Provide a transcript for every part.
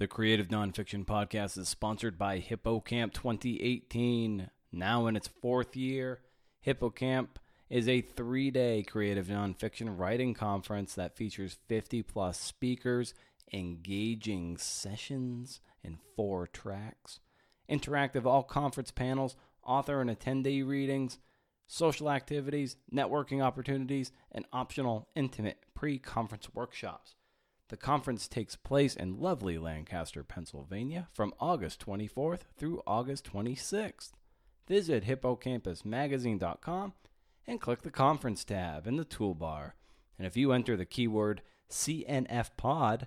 The Creative Nonfiction Podcast is sponsored by HippoCamp 2018. Now in its fourth year, HippoCamp is a three day creative nonfiction writing conference that features 50 plus speakers, engaging sessions in four tracks, interactive all conference panels, author and attendee readings, social activities, networking opportunities, and optional intimate pre conference workshops. The conference takes place in lovely Lancaster, Pennsylvania from August 24th through August 26th. Visit hippocampusmagazine.com and click the conference tab in the toolbar. And if you enter the keyword CNFPod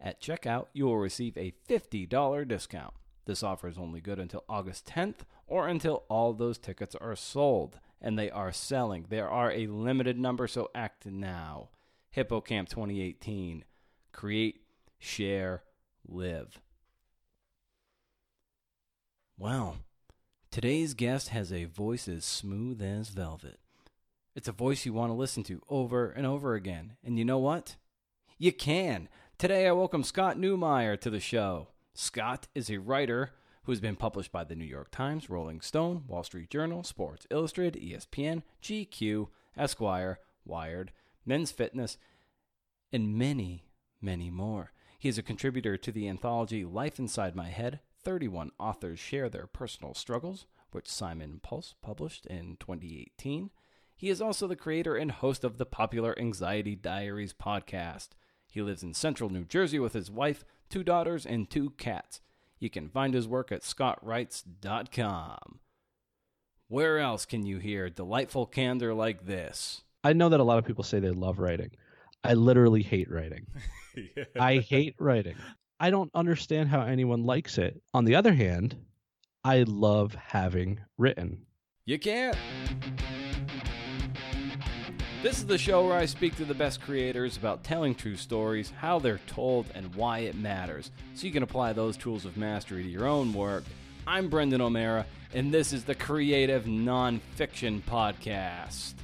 at checkout, you will receive a $50 discount. This offer is only good until August 10th or until all those tickets are sold. And they are selling. There are a limited number, so act now. HippoCamp 2018 create, share, live. Well, today's guest has a voice as smooth as velvet. It's a voice you want to listen to over and over again. And you know what? You can. Today I welcome Scott Neumyer to the show. Scott is a writer who has been published by the New York Times, Rolling Stone, Wall Street Journal, Sports Illustrated, ESPN, GQ, Esquire, Wired, Men's Fitness, and many, many more. He is a contributor to the anthology Life Inside My Head. 31 authors share their personal struggles, which Simon Pulse published in 2018. He is also the creator and host of the popular Anxiety Diaries podcast. He lives in central New Jersey with his wife, two daughters, and two cats. You can find his work at scottwrites.com. Where else can you hear delightful candor like this? I know that a lot of people say they love writing. I literally hate writing. yeah. I hate writing. I don't understand how anyone likes it. On the other hand, I love having written. You can't. This is the show where I speak to the best creators about telling true stories, how they're told, and why it matters, so you can apply those tools of mastery to your own work. I'm Brendan O'Meara, and this is the Creative Nonfiction Podcast.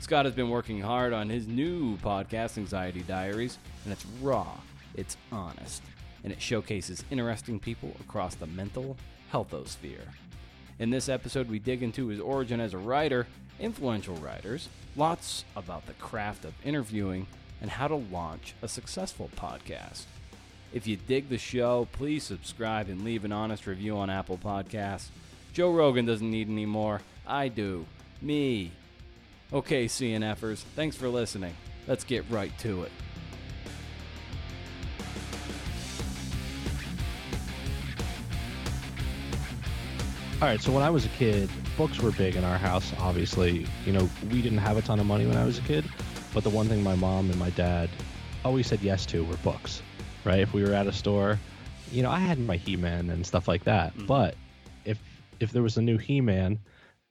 Scott has been working hard on his new podcast, Anxiety Diaries, and it's raw, it's honest, and it showcases interesting people across the mental healthosphere. In this episode, we dig into his origin as a writer, influential writers, lots about the craft of interviewing, and how to launch a successful podcast. If you dig the show, please subscribe and leave an honest review on Apple Podcasts. Joe Rogan doesn't need any more. I do. Me. Okay, CNFers, thanks for listening. Let's get right to it. All right, so when I was a kid, books were big in our house, obviously. You know, we didn't have a ton of money when I was a kid, but the one thing my mom and my dad always said yes to were books, right? If we were at a store, you know, I had my He-Man and stuff like that, mm-hmm. but if if there was a new He-Man,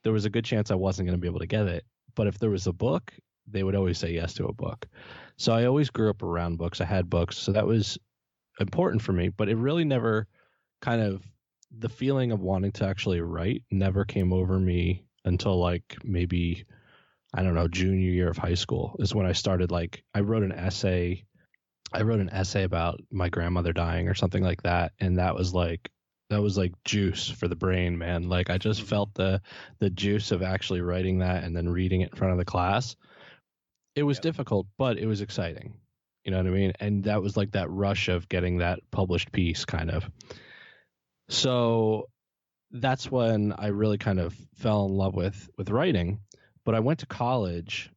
there was a good chance I wasn't going to be able to get it but if there was a book, they would always say yes to a book. So I always grew up around books. I had books, so that was important for me. But it really never kind of the feeling of wanting to actually write never came over me until like maybe I don't know junior year of high school is when I started like I wrote an essay. I wrote an essay about my grandmother dying or something like that, and that was like that was like juice for the brain, man. Like I just mm-hmm. felt the the juice of actually writing that and then reading it in front of the class. It was difficult, but it was exciting. You know what I mean? And that was like that rush of getting that published piece kind of. So that's when I really kind of fell in love with with writing. But I went to college.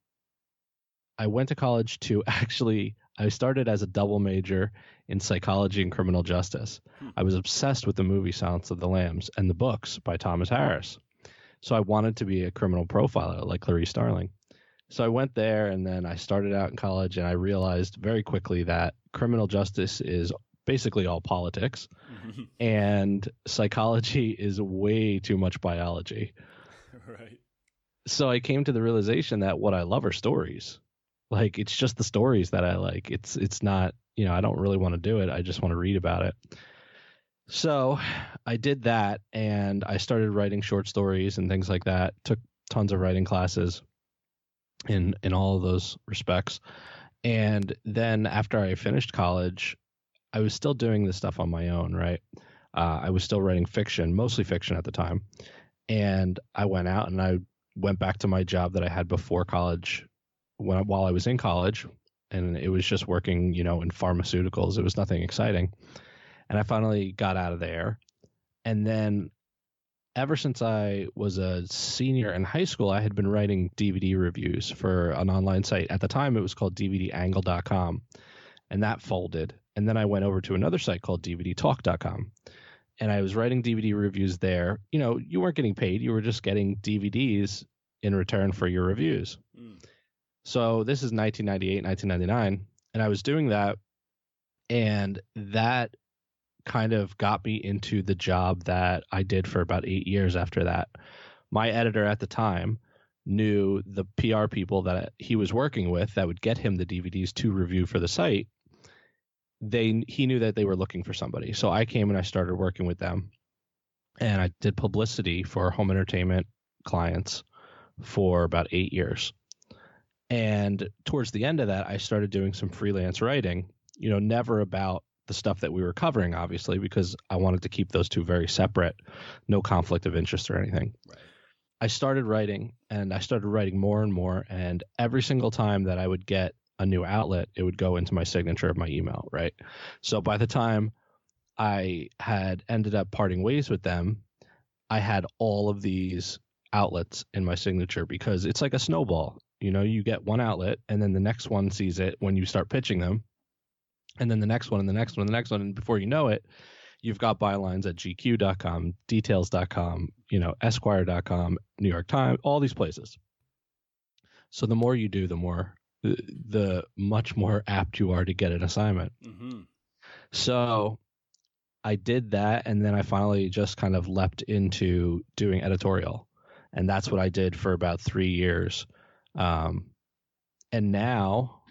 I went to college to actually I started as a double major in psychology and criminal justice. Hmm. I was obsessed with the movie Silence of the Lambs and the books by Thomas Harris. So I wanted to be a criminal profiler like Clarice Starling. So I went there and then I started out in college and I realized very quickly that criminal justice is basically all politics and psychology is way too much biology. Right. So I came to the realization that what I love are stories. Like it's just the stories that I like. It's it's not you know, I don't really want to do it. I just want to read about it. So I did that and I started writing short stories and things like that. Took tons of writing classes in in all of those respects. And then after I finished college, I was still doing this stuff on my own, right? Uh, I was still writing fiction, mostly fiction at the time, and I went out and I went back to my job that I had before college, when while I was in college, and it was just working, you know, in pharmaceuticals. It was nothing exciting, and I finally got out of there, and then ever since I was a senior in high school, I had been writing DVD reviews for an online site. At the time, it was called DVDangle.com, and that folded. And then I went over to another site called DVDtalk.com, and I was writing DVD reviews there. You know, you weren't getting paid; you were just getting DVDs in return for your reviews. Mm. So this is 1998, 1999, and I was doing that, and that kind of got me into the job that I did for about eight years after that. My editor at the time knew the PR people that he was working with that would get him the DVDs to review for the site. They he knew that they were looking for somebody. So I came and I started working with them. And I did publicity for home entertainment clients for about 8 years. And towards the end of that, I started doing some freelance writing, you know, never about the stuff that we were covering, obviously, because I wanted to keep those two very separate, no conflict of interest or anything. Right. I started writing and I started writing more and more. And every single time that I would get a new outlet, it would go into my signature of my email, right? So by the time I had ended up parting ways with them, I had all of these outlets in my signature because it's like a snowball. You know, you get one outlet and then the next one sees it when you start pitching them. And then the next one and the next one and the next one. And before you know it you've got bylines at gq.com details.com you know esquire.com new york times all these places. So the more you do the more the much more apt you are to get an assignment. Mm-hmm. so i did that and then i finally just kind of leapt into doing editorial. And that's what i did for about three years um, and now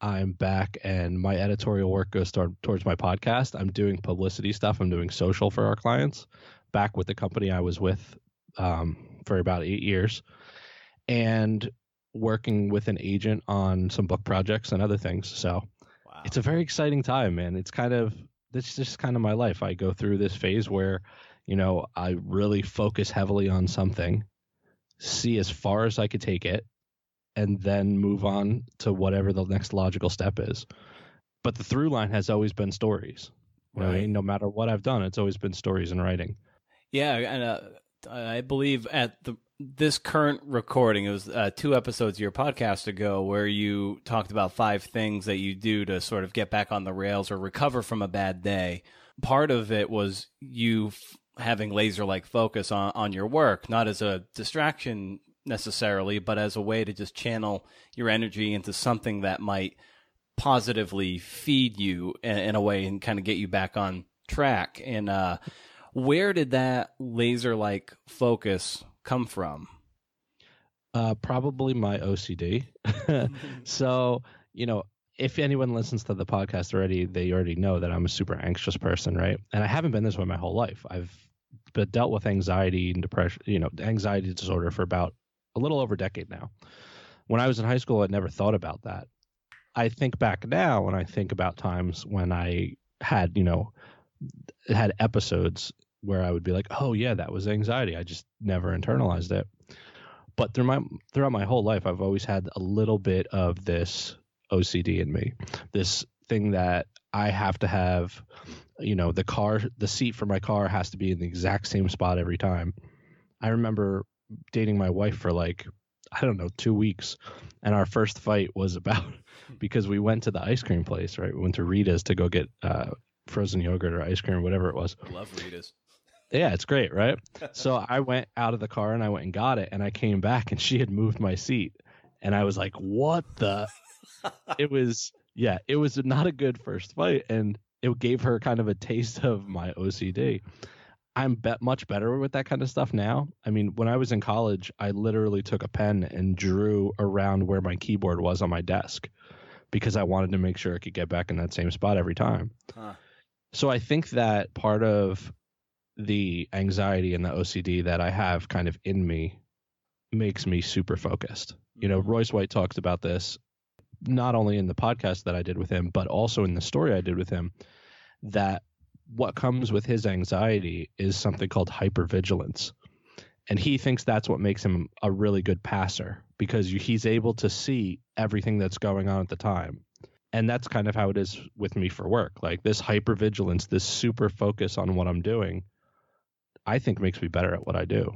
I'm back and my editorial work goes toward, towards my podcast. I'm doing publicity stuff. I'm doing social for our clients back with the company I was with um, for about eight years and working with an agent on some book projects and other things. So wow. it's a very exciting time, man. It's kind of, this is just kind of my life. I go through this phase where, you know, I really focus heavily on something, see as far as I could take it, and then move on to whatever the next logical step is. But the through line has always been stories. Right. No matter what I've done, it's always been stories and writing. Yeah, and uh, I believe at the this current recording, it was uh, two episodes of your podcast ago where you talked about five things that you do to sort of get back on the rails or recover from a bad day. Part of it was you f- having laser like focus on, on your work, not as a distraction necessarily, but as a way to just channel your energy into something that might positively feed you in, in a way and kind of get you back on track. And uh, where did that laser like focus come from? Uh, probably my OCD. so, you know, if anyone listens to the podcast already, they already know that I'm a super anxious person, right? And I haven't been this way my whole life. I've but dealt with anxiety and depression, you know, anxiety disorder for about a little over a decade now. When I was in high school, I'd never thought about that. I think back now and I think about times when I had, you know, had episodes where I would be like, "Oh yeah, that was anxiety." I just never internalized it. But through my throughout my whole life, I've always had a little bit of this OCD in me. This thing that I have to have, you know, the car, the seat for my car has to be in the exact same spot every time. I remember dating my wife for like I don't know two weeks, and our first fight was about because we went to the ice cream place. Right, we went to Rita's to go get uh, frozen yogurt or ice cream or whatever it was. I love Rita's. Yeah, it's great, right? so I went out of the car and I went and got it, and I came back and she had moved my seat, and I was like, "What the?" it was yeah, it was not a good first fight, and it gave her kind of a taste of my OCD. I'm bet much better with that kind of stuff now. I mean, when I was in college, I literally took a pen and drew around where my keyboard was on my desk because I wanted to make sure I could get back in that same spot every time. Huh. So I think that part of the anxiety and the OCD that I have kind of in me makes me super focused. You know, mm-hmm. Royce White talks about this not only in the podcast that I did with him, but also in the story I did with him that what comes with his anxiety is something called hypervigilance. And he thinks that's what makes him a really good passer because he's able to see everything that's going on at the time. And that's kind of how it is with me for work. Like this hypervigilance, this super focus on what I'm doing, I think makes me better at what I do.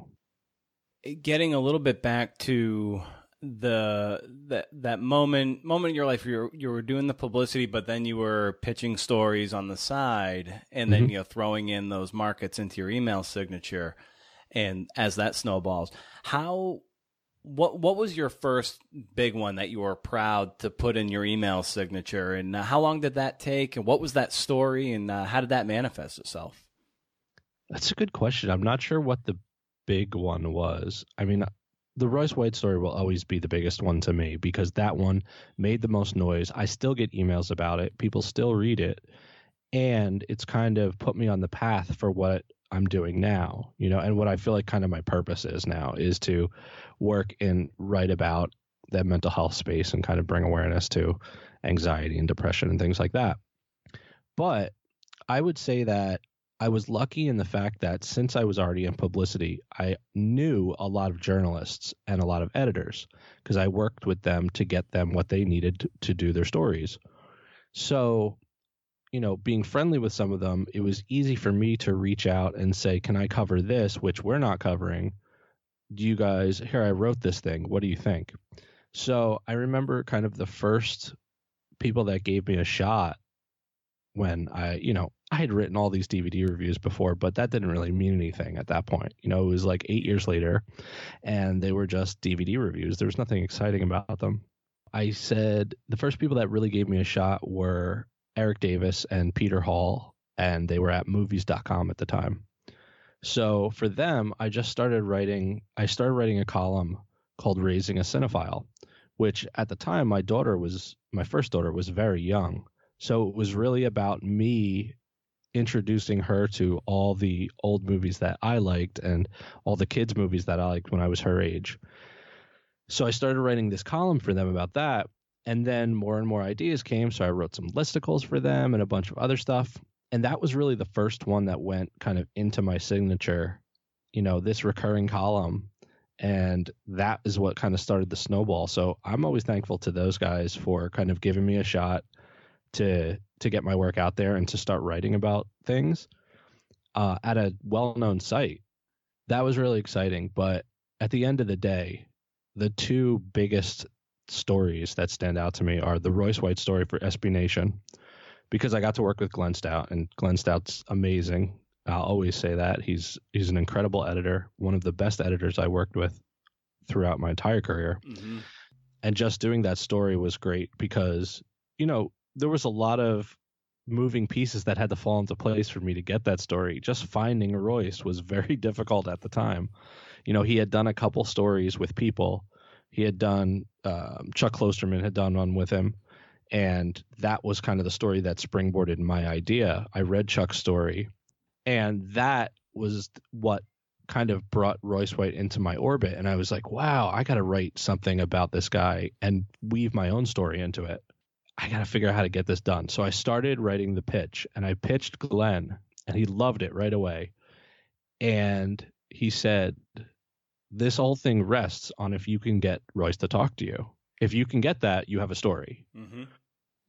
Getting a little bit back to the that that moment moment in your life where you were, you were doing the publicity but then you were pitching stories on the side and then mm-hmm. you know throwing in those markets into your email signature and as that snowballs how what what was your first big one that you were proud to put in your email signature? And uh, how long did that take? And what was that story? And uh, how did that manifest itself? That's a good question. I'm not sure what the big one was. I mean the Royce White story will always be the biggest one to me because that one made the most noise. I still get emails about it. People still read it. And it's kind of put me on the path for what I'm doing now, you know, and what I feel like kind of my purpose is now is to work and write about that mental health space and kind of bring awareness to anxiety and depression and things like that. But I would say that I was lucky in the fact that since I was already in publicity, I knew a lot of journalists and a lot of editors because I worked with them to get them what they needed to, to do their stories. So, you know, being friendly with some of them, it was easy for me to reach out and say, Can I cover this, which we're not covering? Do you guys, here, I wrote this thing. What do you think? So I remember kind of the first people that gave me a shot when I, you know, I had written all these DVD reviews before, but that didn't really mean anything at that point. You know, it was like eight years later, and they were just DVD reviews. There was nothing exciting about them. I said the first people that really gave me a shot were Eric Davis and Peter Hall, and they were at movies.com at the time. So for them, I just started writing. I started writing a column called Raising a Cinephile, which at the time my daughter was my first daughter was very young. So it was really about me introducing her to all the old movies that I liked and all the kids' movies that I liked when I was her age. So I started writing this column for them about that. And then more and more ideas came. So I wrote some listicles for them and a bunch of other stuff. And that was really the first one that went kind of into my signature, you know, this recurring column. And that is what kind of started the snowball. So I'm always thankful to those guys for kind of giving me a shot to to get my work out there and to start writing about things uh, at a well-known site. That was really exciting. But at the end of the day, the two biggest stories that stand out to me are the Royce White story for SB Nation, because I got to work with Glenn Stout, and Glenn Stout's amazing. I'll always say that he's he's an incredible editor, one of the best editors I worked with throughout my entire career. Mm-hmm. And just doing that story was great because you know there was a lot of moving pieces that had to fall into place for me to get that story. Just finding Royce was very difficult at the time. You know, he had done a couple stories with people. He had done um, Chuck Klosterman had done one with him, and that was kind of the story that springboarded my idea. I read Chuck's story, and that was what kind of brought Royce White into my orbit. And I was like, wow, I got to write something about this guy and weave my own story into it. I got to figure out how to get this done. So I started writing the pitch and I pitched Glenn and he loved it right away. And he said, This whole thing rests on if you can get Royce to talk to you. If you can get that, you have a story. Mm-hmm.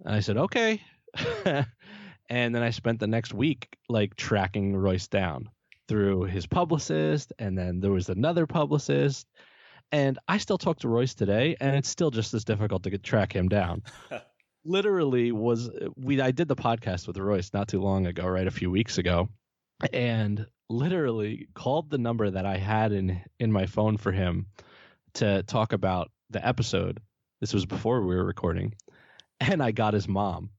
And I said, Okay. and then I spent the next week like tracking Royce down through his publicist. And then there was another publicist. And I still talk to Royce today, and it's still just as difficult to get, track him down. literally was we I did the podcast with Royce not too long ago, right? A few weeks ago. And literally called the number that I had in in my phone for him to talk about the episode. This was before we were recording. And I got his mom.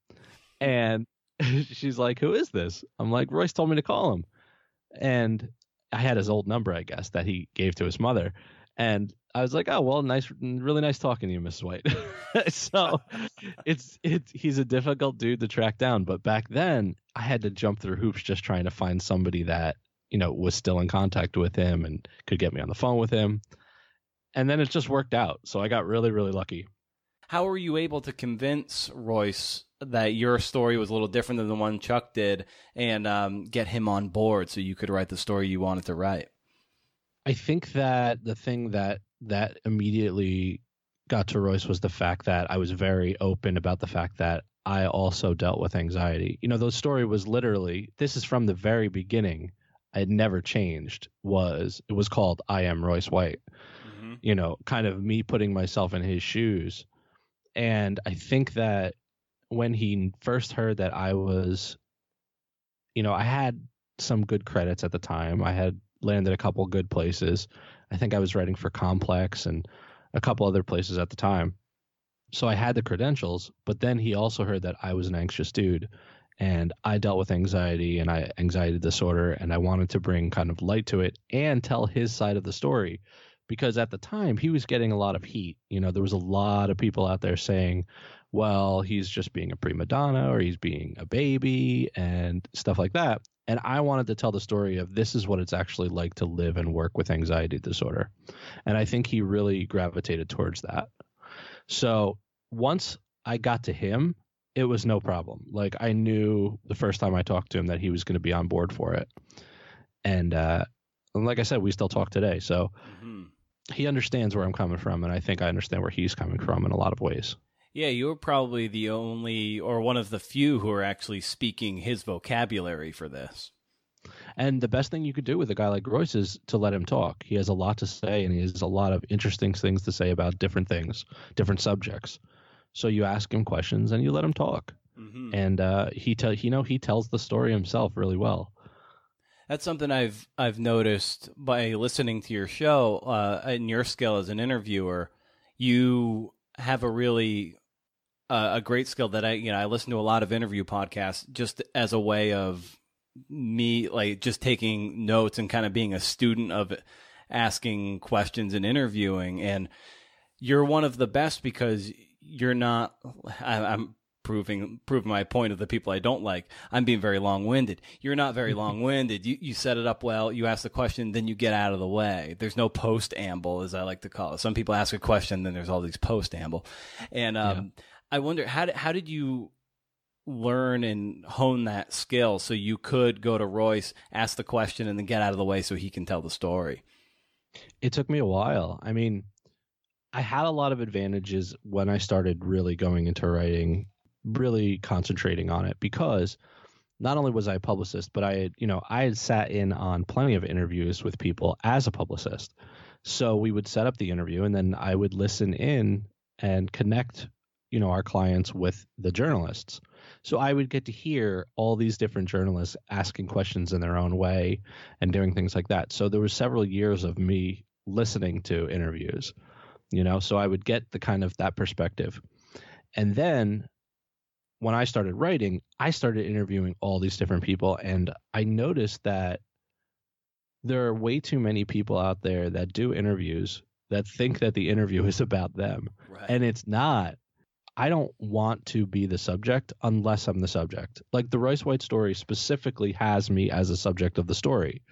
And she's like, "Who is this?" I'm like, "Royce told me to call him." And I had his old number, I guess, that he gave to his mother. And I was like, oh well, nice, really nice talking to you, Mrs. White. so it's it's he's a difficult dude to track down. But back then, I had to jump through hoops just trying to find somebody that you know was still in contact with him and could get me on the phone with him. And then it just worked out. So I got really really lucky. How were you able to convince Royce that your story was a little different than the one Chuck did, and um, get him on board so you could write the story you wanted to write? I think that the thing that that immediately got to Royce was the fact that I was very open about the fact that I also dealt with anxiety. You know, the story was literally this is from the very beginning. I had never changed. Was it was called I am Royce White. Mm-hmm. You know, kind of me putting myself in his shoes. And I think that when he first heard that I was, you know, I had some good credits at the time. I had landed a couple good places. I think I was writing for Complex and a couple other places at the time. So I had the credentials, but then he also heard that I was an anxious dude and I dealt with anxiety and I anxiety disorder and I wanted to bring kind of light to it and tell his side of the story because at the time he was getting a lot of heat. You know, there was a lot of people out there saying, well, he's just being a prima donna or he's being a baby and stuff like that. And I wanted to tell the story of this is what it's actually like to live and work with anxiety disorder. And I think he really gravitated towards that. So once I got to him, it was no problem. Like I knew the first time I talked to him that he was going to be on board for it. And, uh, and like I said, we still talk today. So mm-hmm. he understands where I'm coming from. And I think I understand where he's coming from in a lot of ways. Yeah, you were probably the only or one of the few who are actually speaking his vocabulary for this. And the best thing you could do with a guy like Royce is to let him talk. He has a lot to say and he has a lot of interesting things to say about different things, different subjects. So you ask him questions and you let him talk. Mm-hmm. And uh, he tell you know he tells the story himself really well. That's something I've I've noticed by listening to your show uh, and your skill as an interviewer. You have a really uh, a great skill that I you know I listen to a lot of interview podcasts just as a way of me like just taking notes and kind of being a student of asking questions and interviewing and you're one of the best because you're not I, I'm proving proving my point of the people I don't like. I'm being very long winded. You're not very long winded. You you set it up well. You ask the question, then you get out of the way. There's no post amble, as I like to call it. Some people ask a question, then there's all these post amble, and um, yeah. I wonder how did, how did you learn and hone that skill so you could go to Royce, ask the question, and then get out of the way so he can tell the story? It took me a while. I mean, I had a lot of advantages when I started really going into writing, really concentrating on it because not only was I a publicist, but I had, you know, I had sat in on plenty of interviews with people as a publicist. So we would set up the interview and then I would listen in and connect you know our clients with the journalists. So i would get to hear all these different journalists asking questions in their own way and doing things like that. So there was several years of me listening to interviews you know so i would get the kind of that perspective. And then when i started writing i started interviewing all these different people and i noticed that there are way too many people out there that do interviews that think that the interview is about them. Right. and it's not I don't want to be the subject unless I'm the subject. Like the Royce White story specifically has me as a subject of the story.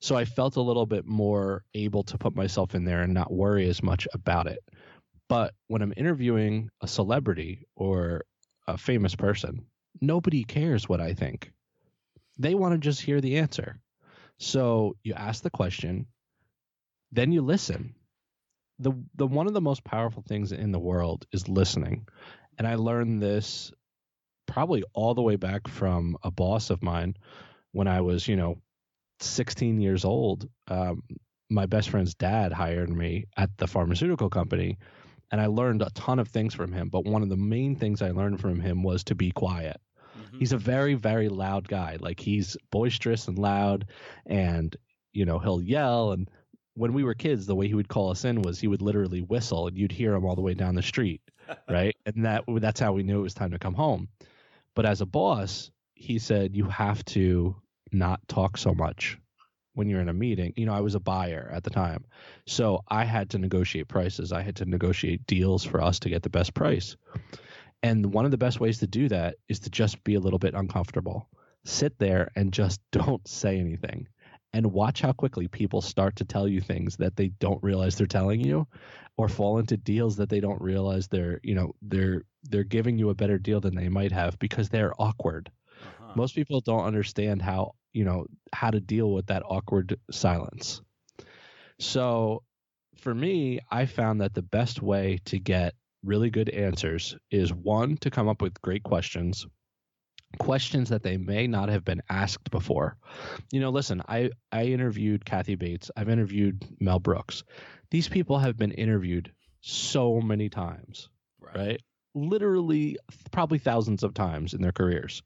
So I felt a little bit more able to put myself in there and not worry as much about it. But when I'm interviewing a celebrity or a famous person, nobody cares what I think. They want to just hear the answer. So you ask the question, then you listen the the one of the most powerful things in the world is listening, and I learned this probably all the way back from a boss of mine when I was you know 16 years old. Um, my best friend's dad hired me at the pharmaceutical company, and I learned a ton of things from him. But one of the main things I learned from him was to be quiet. Mm-hmm. He's a very very loud guy. Like he's boisterous and loud, and you know he'll yell and when we were kids, the way he would call us in was he would literally whistle, and you'd hear him all the way down the street, right? and that that's how we knew it was time to come home. But as a boss, he said you have to not talk so much when you're in a meeting. You know, I was a buyer at the time, so I had to negotiate prices. I had to negotiate deals for us to get the best price. And one of the best ways to do that is to just be a little bit uncomfortable. Sit there and just don't say anything and watch how quickly people start to tell you things that they don't realize they're telling you or fall into deals that they don't realize they're you know they're they're giving you a better deal than they might have because they're awkward. Uh-huh. most people don't understand how you know how to deal with that awkward silence. So for me i found that the best way to get really good answers is one to come up with great questions questions that they may not have been asked before. You know, listen, I I interviewed Kathy Bates, I've interviewed Mel Brooks. These people have been interviewed so many times, right? right? Literally probably thousands of times in their careers.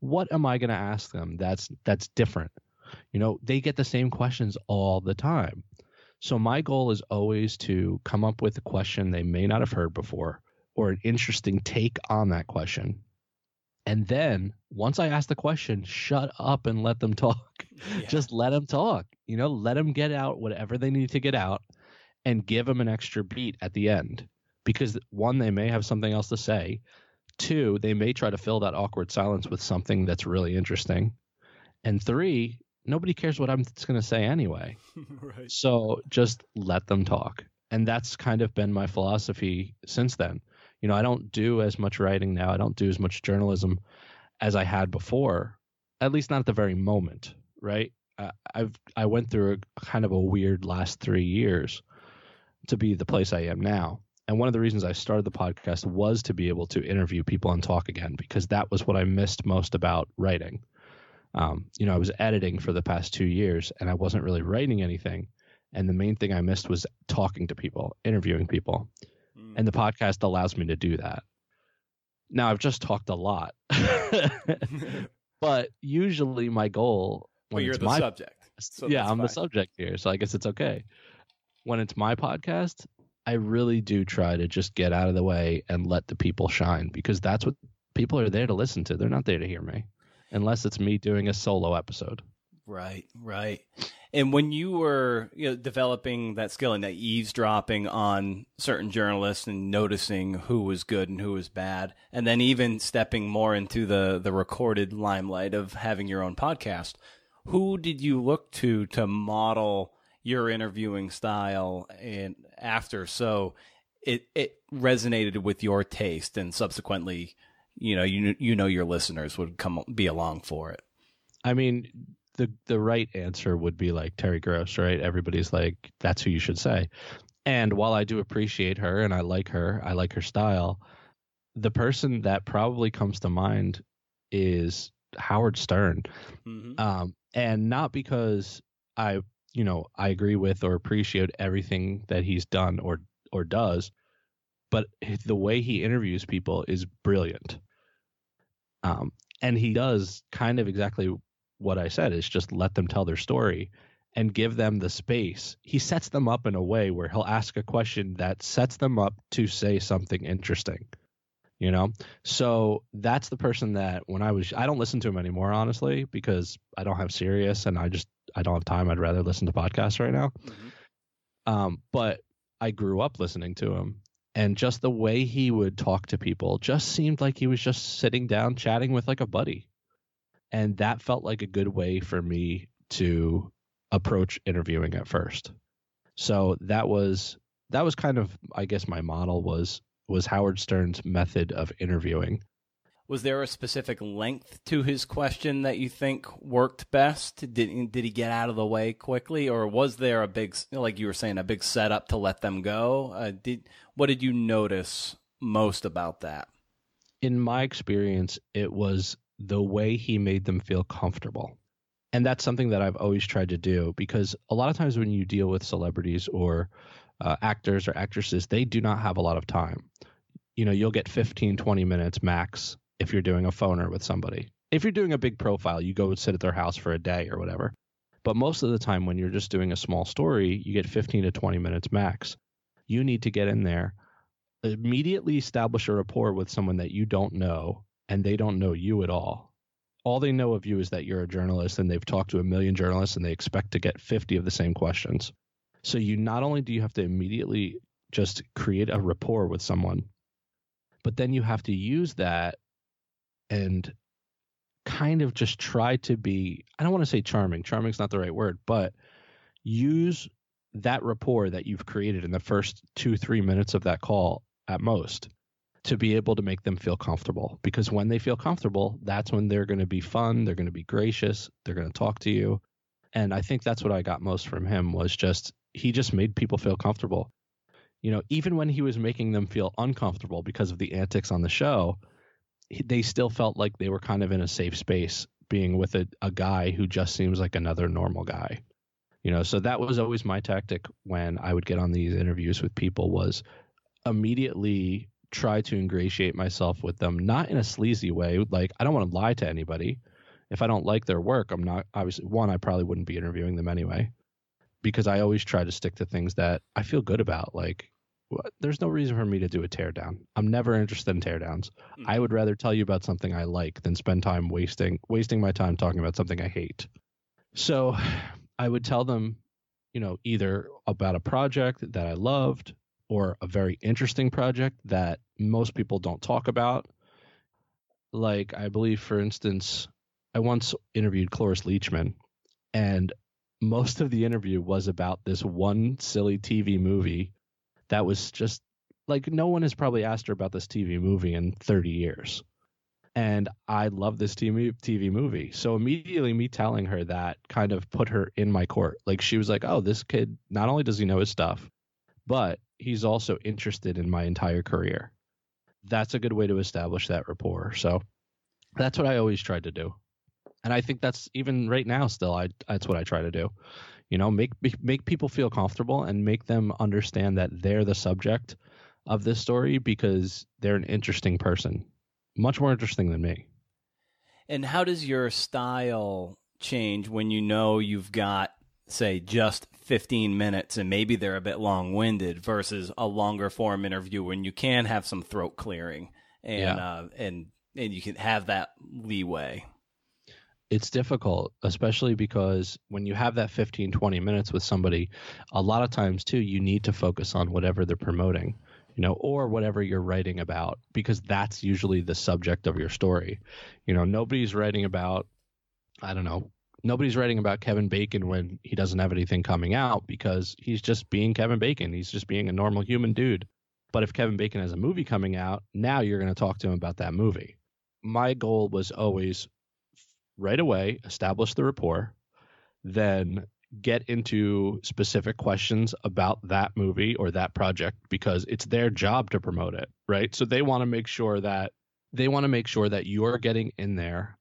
What am I going to ask them that's that's different? You know, they get the same questions all the time. So my goal is always to come up with a question they may not have heard before or an interesting take on that question and then once I ask the question, shut up and let them talk. Yeah. Just let them talk. You know, let them get out whatever they need to get out and give them an extra beat at the end. Because one, they may have something else to say. Two, they may try to fill that awkward silence with something that's really interesting. And three, nobody cares what I'm going to say anyway. right. So just let them talk. And that's kind of been my philosophy since then you know, I don't do as much writing now. I don't do as much journalism as I had before, at least not at the very moment, right? Uh, I've I went through a kind of a weird last three years to be the place I am now. And one of the reasons I started the podcast was to be able to interview people and talk again because that was what I missed most about writing. Um, you know, I was editing for the past two years and I wasn't really writing anything. And the main thing I missed was talking to people, interviewing people and the podcast allows me to do that. Now I've just talked a lot, but usually my goal. When you're the my, subject. So yeah, I'm fine. the subject here, so I guess it's okay. When it's my podcast, I really do try to just get out of the way and let the people shine because that's what people are there to listen to. They're not there to hear me, unless it's me doing a solo episode. Right, right. And when you were you know, developing that skill and that eavesdropping on certain journalists and noticing who was good and who was bad, and then even stepping more into the the recorded limelight of having your own podcast, who did you look to to model your interviewing style? And after so it it resonated with your taste and subsequently you know you you know your listeners would come be along for it. I mean, the the right answer would be like Terry Gross, right? Everybody's like, that's who you should say. And while I do appreciate her and I like her, I like her style, the person that probably comes to mind is Howard Stern. Mm-hmm. Um, and not because I, you know, I agree with or appreciate everything that he's done or or does, but the way he interviews people is brilliant. Um, and he does kind of exactly what I said is just let them tell their story and give them the space. He sets them up in a way where he'll ask a question that sets them up to say something interesting. You know? So that's the person that when I was I don't listen to him anymore honestly because I don't have Sirius and I just I don't have time. I'd rather listen to podcasts right now. Mm-hmm. Um, but I grew up listening to him and just the way he would talk to people just seemed like he was just sitting down chatting with like a buddy and that felt like a good way for me to approach interviewing at first. So that was that was kind of i guess my model was was howard stern's method of interviewing. Was there a specific length to his question that you think worked best? Did, did he get out of the way quickly or was there a big like you were saying a big setup to let them go? Uh, did what did you notice most about that? In my experience it was the way he made them feel comfortable. And that's something that I've always tried to do because a lot of times when you deal with celebrities or uh, actors or actresses, they do not have a lot of time. You know, you'll get 15, 20 minutes max if you're doing a phoner with somebody. If you're doing a big profile, you go sit at their house for a day or whatever. But most of the time, when you're just doing a small story, you get 15 to 20 minutes max. You need to get in there, immediately establish a rapport with someone that you don't know, and they don't know you at all. All they know of you is that you're a journalist and they've talked to a million journalists and they expect to get 50 of the same questions. So you not only do you have to immediately just create a rapport with someone, but then you have to use that and kind of just try to be I don't want to say charming. Charming's not the right word, but use that rapport that you've created in the first 2-3 minutes of that call at most to be able to make them feel comfortable because when they feel comfortable, that's when they're going to be fun, they're going to be gracious, they're going to talk to you. And I think that's what I got most from him was just he just made people feel comfortable. You know, even when he was making them feel uncomfortable because of the antics on the show, they still felt like they were kind of in a safe space being with a, a guy who just seems like another normal guy. You know, so that was always my tactic when I would get on these interviews with people was immediately try to ingratiate myself with them, not in a sleazy way. Like I don't want to lie to anybody. If I don't like their work, I'm not obviously one, I probably wouldn't be interviewing them anyway. Because I always try to stick to things that I feel good about. Like there's no reason for me to do a teardown. I'm never interested in teardowns. Mm-hmm. I would rather tell you about something I like than spend time wasting wasting my time talking about something I hate. So I would tell them, you know, either about a project that I loved or a very interesting project that most people don't talk about. Like I believe for instance, I once interviewed Cloris Leachman and most of the interview was about this one silly TV movie that was just like no one has probably asked her about this TV movie in 30 years. And I love this TV TV movie. So immediately me telling her that kind of put her in my court. Like she was like, "Oh, this kid not only does he know his stuff, but he's also interested in my entire career." That's a good way to establish that rapport. So that's what I always tried to do. And I think that's even right now still I that's what I try to do you know make make people feel comfortable and make them understand that they're the subject of this story because they're an interesting person much more interesting than me and how does your style change when you know you've got say just 15 minutes and maybe they're a bit long-winded versus a longer form interview when you can have some throat clearing and yeah. uh, and and you can have that leeway it's difficult especially because when you have that 15 20 minutes with somebody a lot of times too you need to focus on whatever they're promoting you know or whatever you're writing about because that's usually the subject of your story you know nobody's writing about i don't know nobody's writing about kevin bacon when he doesn't have anything coming out because he's just being kevin bacon. He's just being a normal human dude. But if kevin bacon has a movie coming out now you're going to talk to him about that movie. My goal was always right away, establish the rapport, then get into specific questions about that movie or that project because it's their job to promote it, right? So they want to make sure that they want to make sure that you're getting in there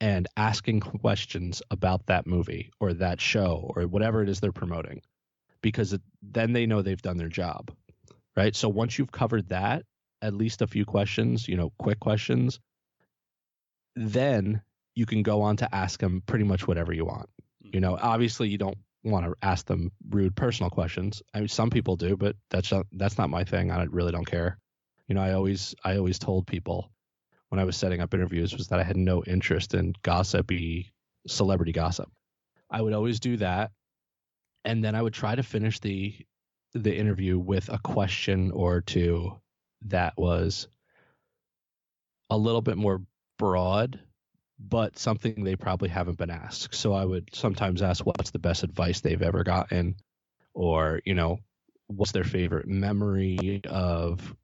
and asking questions about that movie or that show or whatever it is they're promoting because it, then they know they've done their job, right? So once you've covered that, at least a few questions, you know, quick questions, then you can go on to ask them pretty much whatever you want. You know, mm-hmm. obviously you don't want to ask them rude personal questions. I mean, some people do, but that's not, that's not my thing. I really don't care. You know, I always I always told people when I was setting up interviews was that I had no interest in gossipy celebrity gossip. I would always do that, and then I would try to finish the the interview with a question or two that was a little bit more broad but something they probably haven't been asked. So I would sometimes ask what's the best advice they've ever gotten, or, you know, what's their favorite memory of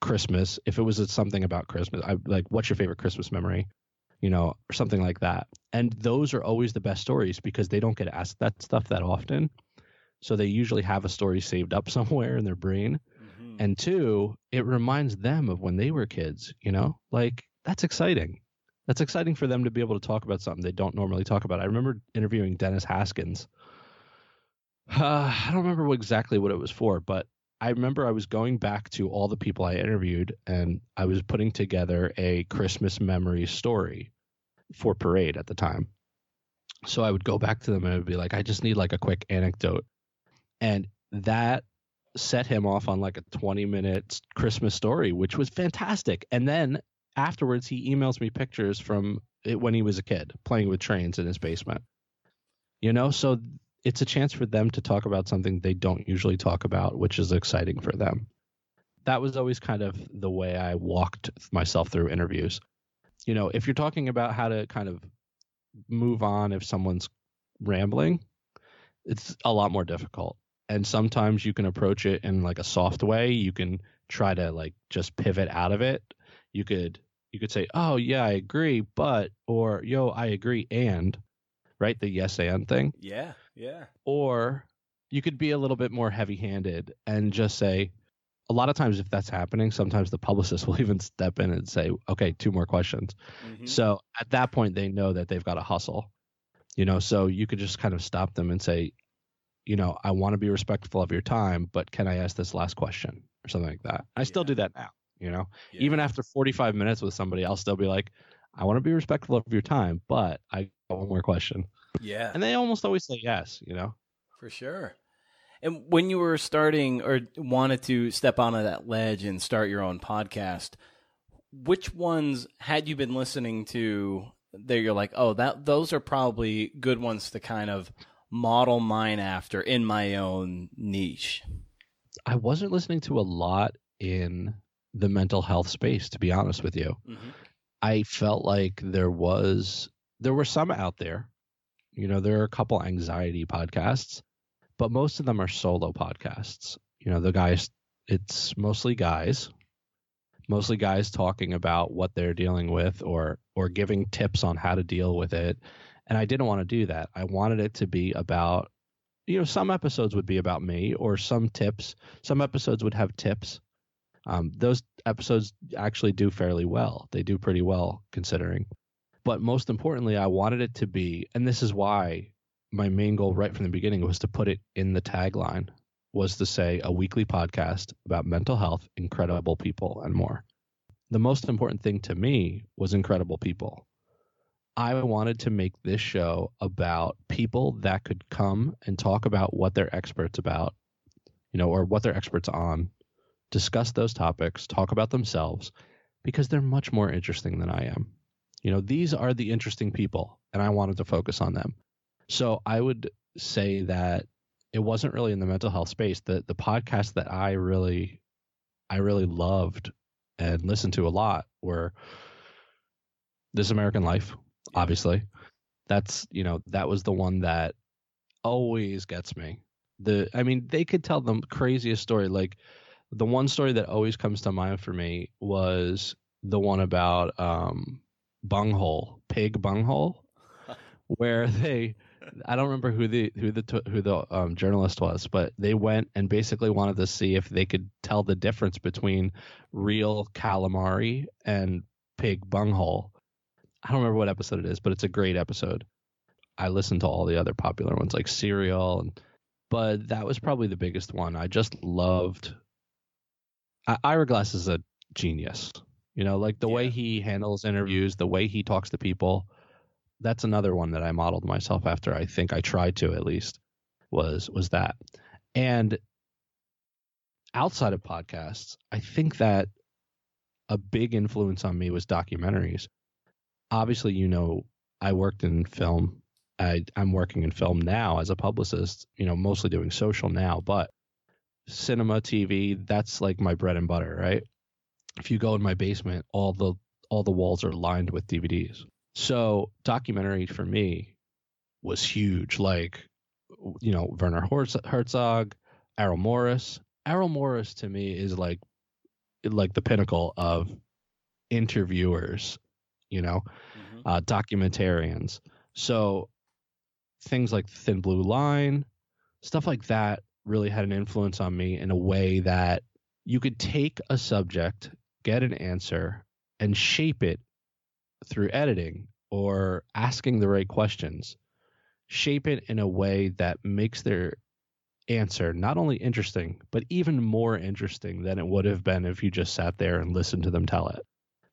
Christmas. If it was something about Christmas, I like, what's your favorite Christmas memory? You know, or something like that. And those are always the best stories because they don't get asked that stuff that often. So they usually have a story saved up somewhere in their brain. Mm-hmm. And two, it reminds them of when they were kids, you know? Like that's exciting that's exciting for them to be able to talk about something they don't normally talk about. I remember interviewing Dennis Haskins. Uh, I don't remember what, exactly what it was for, but I remember I was going back to all the people I interviewed and I was putting together a Christmas memory story for Parade at the time. So I would go back to them and I would be like, I just need like a quick anecdote. And that set him off on like a 20 minute Christmas story, which was fantastic. And then afterwards he emails me pictures from it when he was a kid playing with trains in his basement. You know, so it's a chance for them to talk about something they don't usually talk about, which is exciting for them. That was always kind of the way I walked myself through interviews. you know, if you're talking about how to kind of move on if someone's rambling, it's a lot more difficult. And sometimes you can approach it in like a soft way. You can try to like just pivot out of it. You could you could say, "Oh, yeah, I agree, but," or "Yo, I agree and," right? The yes and thing. Yeah, yeah. Or you could be a little bit more heavy-handed and just say, a lot of times if that's happening, sometimes the publicist will even step in and say, "Okay, two more questions." Mhm. So at that point, they know that they've got to hustle. You know, so you could just kind of stop them and say, you know, I want to be respectful of your time, but can I ask this last question or something like that? I still Yeah. do that now. You know, Yeah. even after 45 minutes with somebody, I'll still be like, I want to be respectful of your time, but I got one more question, yeah. and they almost always say yes. You know, For sure. And when you were starting or wanted to step onto that ledge and start your own podcast, which ones had you been listening to that you're like, oh, that those are probably good ones to kind of model mine after in my own niche. I wasn't listening to a lot in the mental health space, to be honest with you. Mhm. I felt like there was there were some out there. You know, there are a couple anxiety podcasts, but most of them are solo podcasts. You know, the guys it's mostly guys. Mostly guys talking about what they're dealing with or or giving tips on how to deal with it. And I didn't want to do that. I wanted it to be about you know, some episodes would be about me or some tips. Some episodes would have tips. Um, those episodes actually do fairly well. They do pretty well considering. But most importantly, I wanted it to be, and this is why my main goal right from the beginning was to put it in the tagline, was to say a weekly podcast about mental health, incredible people, and more. The most important thing to me was incredible people. I wanted to make this show about people that could come and talk about what they're experts about, you know, or what they're experts on, discuss those topics, talk about themselves, because they're much more interesting than I am. You know, these are the interesting people, and I wanted to focus on them. So I would say that it wasn't really in the mental health space. The the podcast that I really I really loved and listened to a lot were This American Life, obviously. That's you know, that was the one that always gets me. The I mean, they could tell the craziest story. Like the one story that always comes to mind for me was the one about um bunghole, pig bunghole, where they I don't remember who the who the who the um, journalist was, but they went and basically wanted to see if they could tell the difference between real calamari and pig bunghole. I don't remember what episode it is, but it's a great episode. I listened to all the other popular ones like Serial, and but that was probably the biggest one. I just loved. I, Ira Glass is a genius. You know, like the way he handles interviews, the way he talks to people. That's another one that I modeled myself after. I think I tried to at least was was that. And outside of podcasts, I think that a big influence on me was documentaries. Obviously, you know, I worked in film. I, I'm working in film now as a publicist, you know, mostly doing social now, but cinema, TV, that's like my bread and butter, right? If you go in my basement, all the all the walls are lined with DVDs. So documentary for me was huge. Like, you know, Werner Herzog, Errol Morris. Errol Morris to me is like like the pinnacle of interviewers, you know, Mhm. uh, documentarians. So things like Thin Blue Line, stuff like that really had an influence on me in a way that you could take a subject, get an answer, and shape it through editing or asking the right questions. Shape it in a way that makes their answer not only interesting, but even more interesting than it would have been if you just sat there and listened to them tell it.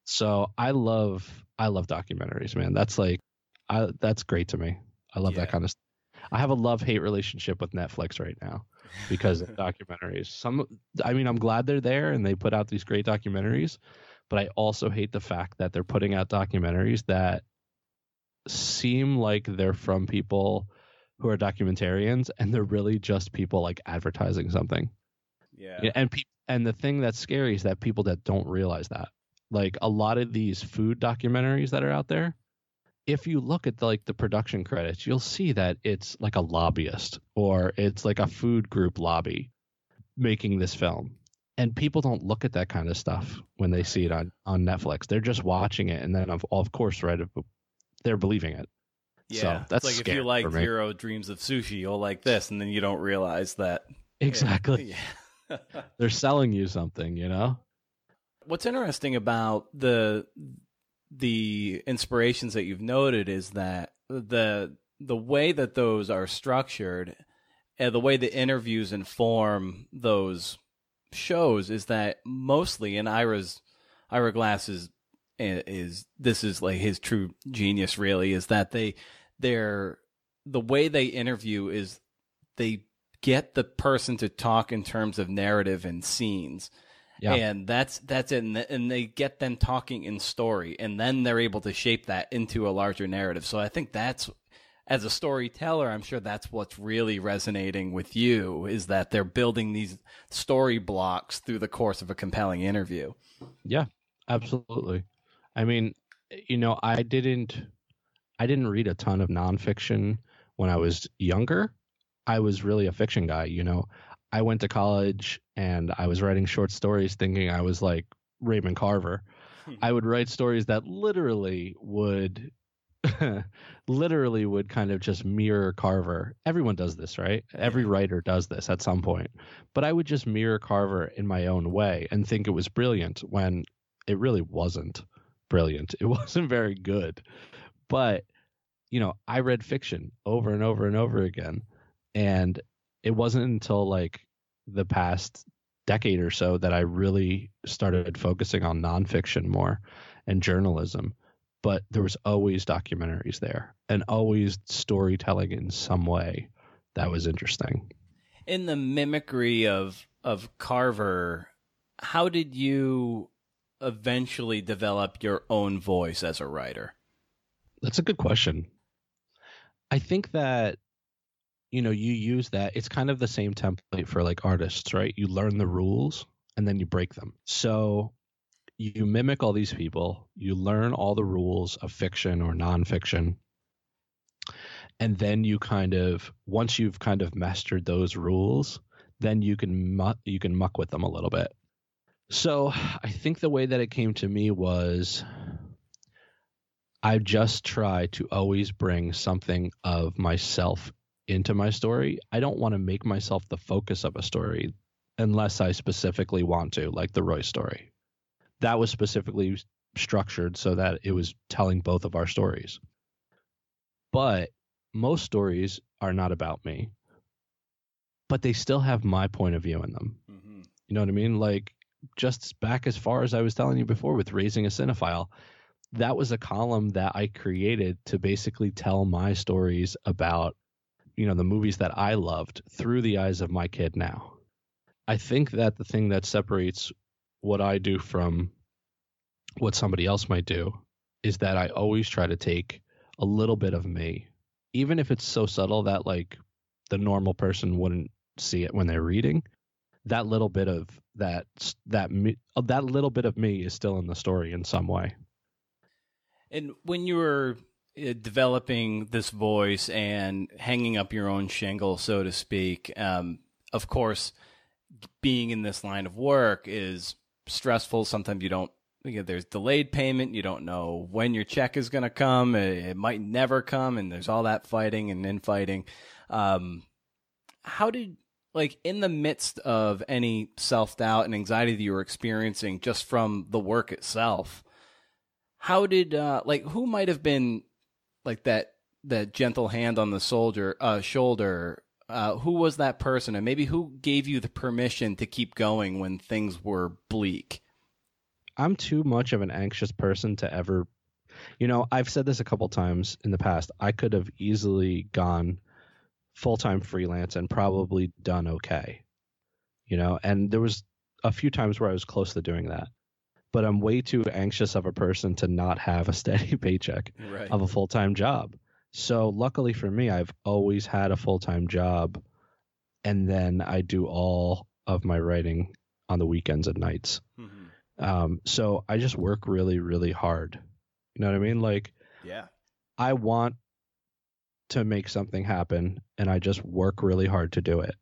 So I love I love documentaries, man. That's like I that's great to me. I love Yeah. that kind of stuff. I have a love hate relationship with Netflix right now because of documentaries. Some I mean I'm glad they're there and they put out these great documentaries, but I also hate the fact that they're putting out documentaries that seem like they're from people who are documentarians and they're really just people like advertising something. yeah. Yeah, and pe- and the thing that's scary is that people that don't realize that Like a lot of these food documentaries that are out there, if you look at the, like the production credits, you'll see that it's like a lobbyist or it's like a food group lobby making this film. And people don't look at that kind of stuff when they see it on, on Netflix. They're just watching it, and then of, of course, right, uh, they're believing it. Yeah, So, that's it's like if you like Jiro Dreams of Sushi, you'll like this, and then you don't realize that Exactly. Yeah. They're selling you something, you know? What's interesting about the the inspirations that you've noted is that the the way that those are structured and the way the interviews inform those shows is that mostly in Ira's Ira Glass is eh, is this is like his true genius really is that they they're the way they interview is they get the person to talk in terms of narrative and scenes Yeah. and that's that's it and, and they get them talking in story and then they're able to shape that into a larger narrative so i think that's as a storyteller i'm sure that's what's really resonating with you is that they're building these story blocks through the course of a compelling interview Yeah, absolutely. I mean, you know, I didn't I didn't read a ton of nonfiction when I was younger. I was really a fiction guy, you know. I went to college and I was writing short stories thinking I was like Raymond Carver. Hmm. I would write stories that literally would literally would kind of just mirror Carver. Everyone does this, right? Every writer does this at some point. But I would just mirror Carver in my own way and think it was brilliant when it really wasn't brilliant. It wasn't very good. But, you know, I read fiction over and over and over again. And it wasn't until like the past decade or so that I really started focusing on nonfiction more and journalism. But there was always documentaries there and always storytelling in some way that was interesting. in the mimicry of of carver how did you eventually develop your own voice as a writer That's a good question. I think that you know you use that it's kind of the same template for like artists, right? You learn the rules and then you break them. So you mimic all these people, you learn all the rules of fiction or nonfiction, and then you kind of once you've kind of mastered those rules, then you can mu- you can muck with them a little bit. So I think the way that it came to me was I just try to always bring something of myself into my story. I don't want to make myself the focus of a story unless I specifically want to, like the Roy story. That was specifically structured so that it was telling both of our stories. But most stories are not about me, but they still have my point of view in them. mm-hmm. You know what I mean? Like just back as far as I was telling you before with raising a cinephile, that was a column that I created to basically tell my stories about, you know, the movies that I loved through the eyes of my kid now. I think that the thing that separates what I do from what somebody else might do is that I always try to take a little bit of me, even if it's so subtle that like the normal person wouldn't see it when they're reading that little bit of that that me, that little bit of me is still in the story in some way. And when you were developing this voice and hanging up your own shingle, so to speak, um, of course, being in this line of work is stressful. Sometimes you don't. You know, there's delayed payment. You don't know when your check is going to come. It, it might never come, and there's all that fighting and infighting. Um, how did like in the midst of any self doubt and anxiety that you were experiencing just from the work itself? how did uh like who might have been like that that gentle hand on the soldier uh shoulder uh who was that person and maybe who gave you the permission to keep going when things were bleak I'm too much of an anxious person to ever you know, I've said this a couple times in the past. I could have easily gone full-time freelance and probably done okay. You know, and there was a few times where I was close to doing that. But I'm way too anxious of a person to not have a steady paycheck. right of a full time job. So luckily for me, I've always had a full time job, and then I do all of my writing on the weekends and nights. Mm-hmm. Um, so I just work really, really hard. You know what I mean? Like Yeah. I want to make something happen and I just work really hard to do it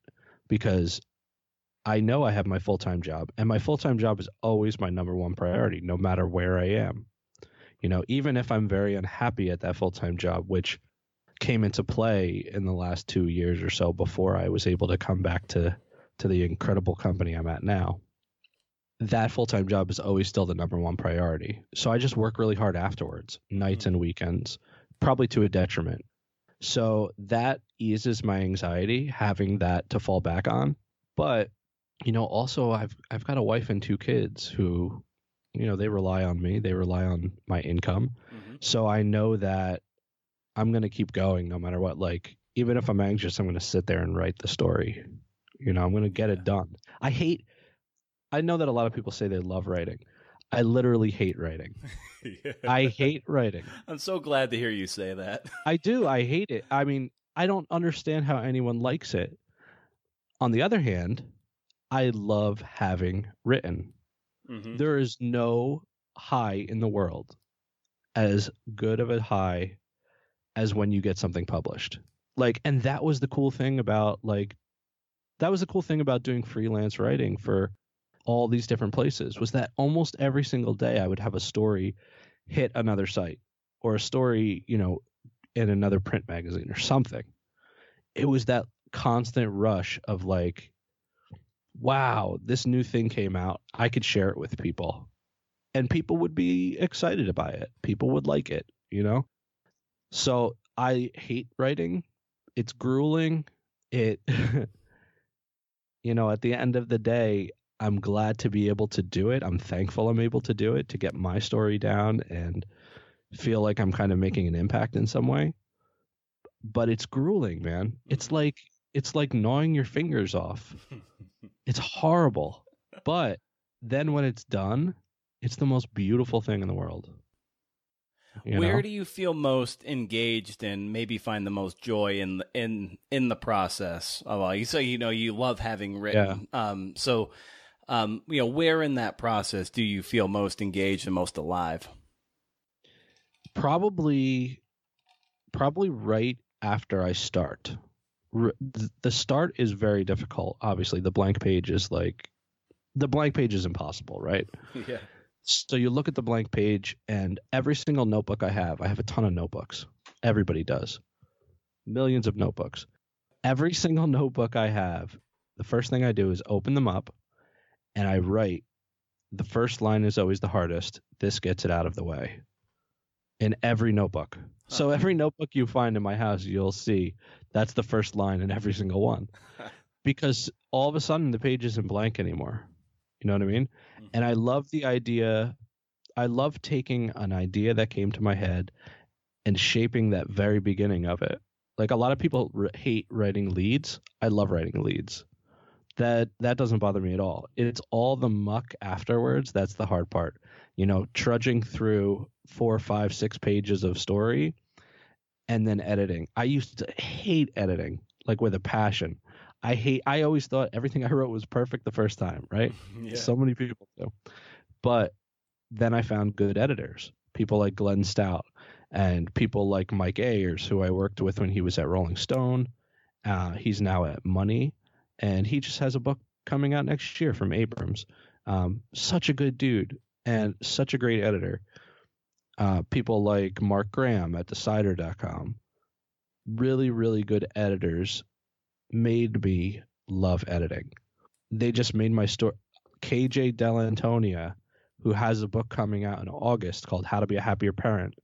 because I know I have my full time job and my full time job is always my number one priority, no matter where I am. You know, even if I'm very unhappy at that full time job, which came into play in the last two years or so before I was able to come back to to the incredible company I'm at now. That full time job is always still the number one priority. So I just work really hard afterwards, nights mm-hmm. and weekends, probably to a detriment. So that eases my anxiety having that to fall back on. But you know, also I've I've got a wife and two kids who, you know, they rely on me. They rely on my income. Mhm. So I know that I'm going to keep going no matter what. Like, even if I'm anxious, I'm going to sit there and write the story. You know, I'm going to get Yeah. it done. I hate, I know that a lot of people say they love writing. I literally hate writing. I hate writing. I'm so glad to hear you say that. I do. I hate it. I mean, I don't understand how anyone likes it. On the other hand, I love having written. Mhm. There is no high in the world as good of a high as when you get something published. Like, and that was the cool thing about like, that was the cool thing about doing freelance writing for all these different places was that almost every single day I would have a story hit another site or a story, you know, in another print magazine or something. It was that constant rush of like, wow, this new thing came out. I could share it with people. And people would be excited about it. People would like it, you know? So I hate writing. It's grueling. It, you know, at the end of the day, I'm glad to be able to do it. I'm thankful I'm able to do it to get my story down and feel like I'm kind of making an impact in some way. But it's grueling, man. It's like it's like gnawing your fingers off. It's horrible. But then when it's done, it's the most beautiful thing in the world. You Where know? do you feel most engaged and maybe find the most joy in the, in in the process? Of all you say, you know, you love having written. Um, so, um, you know, where in that process do you feel most engaged and most alive? probably probably right after I start. The start is very difficult. Obviously, the blank page is like the blank page is impossible, right? yeah. So you look at the blank page, and every single notebook I have, I have a ton of notebooks. Everybody does. Millions of notebooks. Every single notebook I have, the first thing I do is open them up and I write. The first line is always the hardest. This gets it out of the way. In every notebook. So every notebook you find in my house, you'll see that's the first line in every single one. because all of a sudden the page isn't blank anymore. You know what I mean? Mm-hmm. And I love the idea. I love taking an idea that came to my head and shaping that very beginning of it. Like a lot of people r- hate writing leads. I love writing leads. That that doesn't bother me at all. It's all the muck afterwards that's the hard part. You know, trudging through four, five, six pages of story and then editing. I used to hate editing like with a passion. I hate I always thought everything I wrote was perfect the first time, right? Yeah. So many people do. But then I found good editors, people like Glenn Stout and people like Mike Ayers, who I worked with when he was at Rolling Stone. Uh, he's now at Money, and he just has a book coming out next year from Abrams. Um, such a good dude and such a great editor. Uh, people like Mark Graham at Decider.com. Really, really good editors made me love editing. They just made my story. KJ Dell'Antonia, who has a book coming out in August called How to Be a Happier Parent.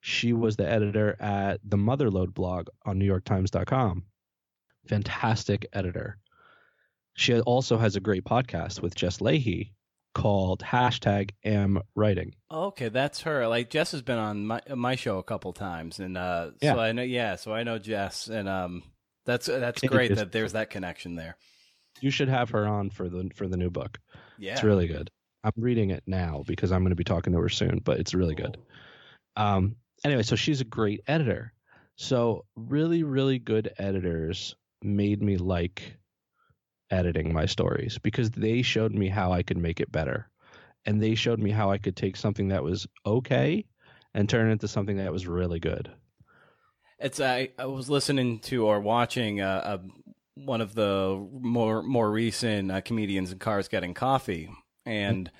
She was the editor at the Motherlode blog on NewYorkTimes.com. Fantastic editor. She also has a great podcast with Jess Lahey called hashtag am writing. Okay, that's her. Like Jess has been on my my show a couple times, and uh, Yeah. so I know. Yeah, so I know Jess, and um, that's that's great that there's that connection there. You should have her on for the for the new book. Yeah, It's really good. I'm reading it now because I'm going to be talking to her soon, but it's really good. Um, anyway, so she's a great editor. So really, really good editors made me like editing my stories because they showed me how I could make it better. and they showed me how I could take something that was okay and turn it into something that was really good. It's I, I was listening to or watching uh, a, one of the more more recent uh, comedians in Cars Getting Coffee, and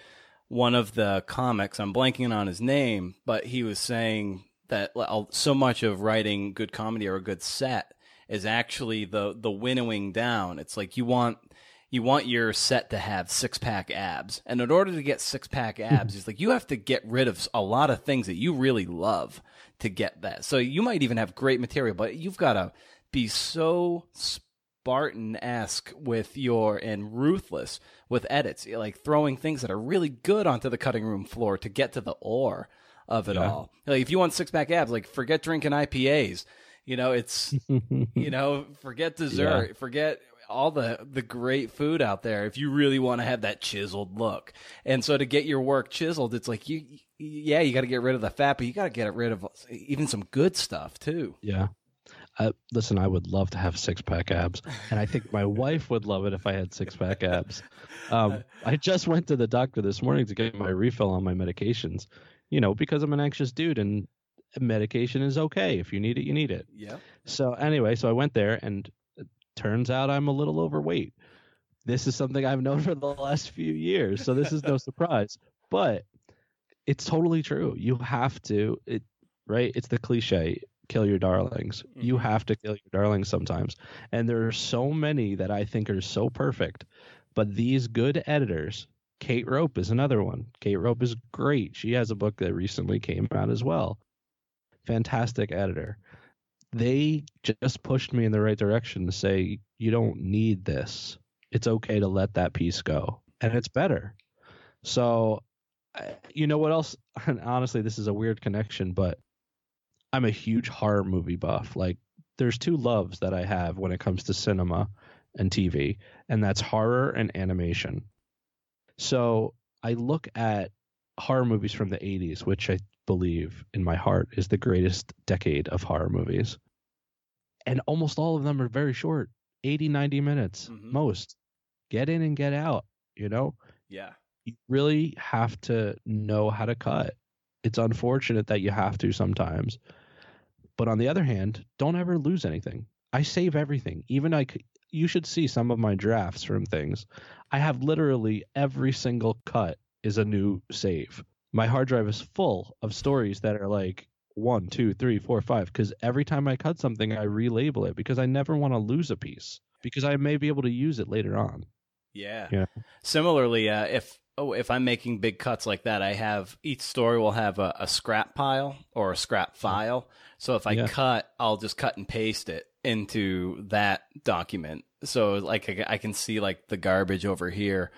one of the comics I'm blanking on his name, but he was saying that so much of writing good comedy or a good set is actually the the winnowing down. It's like you want you want your set to have six pack abs, and in order to get six pack hmm. abs, it's like you have to get rid of a lot of things that you really love to get that. So you might even have great material, but you've got to be so Spartan esque with your and ruthless with edits, like throwing things that are really good onto the cutting room floor to get to the ore of it yeah. all. Like if you want six pack abs, like forget drinking IPAs. You know, it's you know, forget dessert, yeah. forget all the the great food out there if you really want to have that chiseled look. And so to get your work chiseled, it's like you yeah, you got to get rid of the fat, but you got to get rid of even some good stuff too. Yeah. Uh, listen, I would love to have six pack abs, and I think my wife would love it if I had six pack abs. Um, I just went to the doctor this morning to get my refill on my medications, you know, because I'm an anxious dude, and medication is okay. If you need it, you need it. Yeah. So anyway, so I went there, and it turns out I'm a little overweight. This is something I've known for the last few years, so this is no surprise. But it's totally true. You have to it right? It's the cliche, kill your darlings. Mm-hmm. You have to kill your darlings sometimes. And there are so many that I think are so perfect. But these good editors, Kate Rope is another one. Kate Rope is great. She has a book that recently came out as well. Fantastic editor. They just pushed me in the right direction to say, you don't need this. It's okay to let that piece go. And it's better. So you know what else? Honestly, this is a weird connection, but I'm a huge horror movie buff. Like, there's two loves that I have when it comes to cinema and TV, and that's horror and animation. So I look at horror movies from the 80s, which I believe in my heart is the greatest decade of horror movies. And almost all of them are very short 80, 90 minutes, mm-hmm. most. Get in and get out, you know? Yeah you really have to know how to cut. It's unfortunate that you have to sometimes. But on the other hand, don't ever lose anything. I save everything. Even I you should see some of my drafts from things. I have literally every single cut is a new save. My hard drive is full of stories that are like one, two, three, four, five. Because every time I cut something, I relabel it because I never want to lose a piece because I may be able to use it later on. Yeah. Yeah. Similarly, uh, if oh, if I'm making big cuts like that, I have each story will have a, a scrap pile or a scrap file. So if I yeah. cut, I'll just cut and paste it into that document. So like I, I can see like the garbage over here,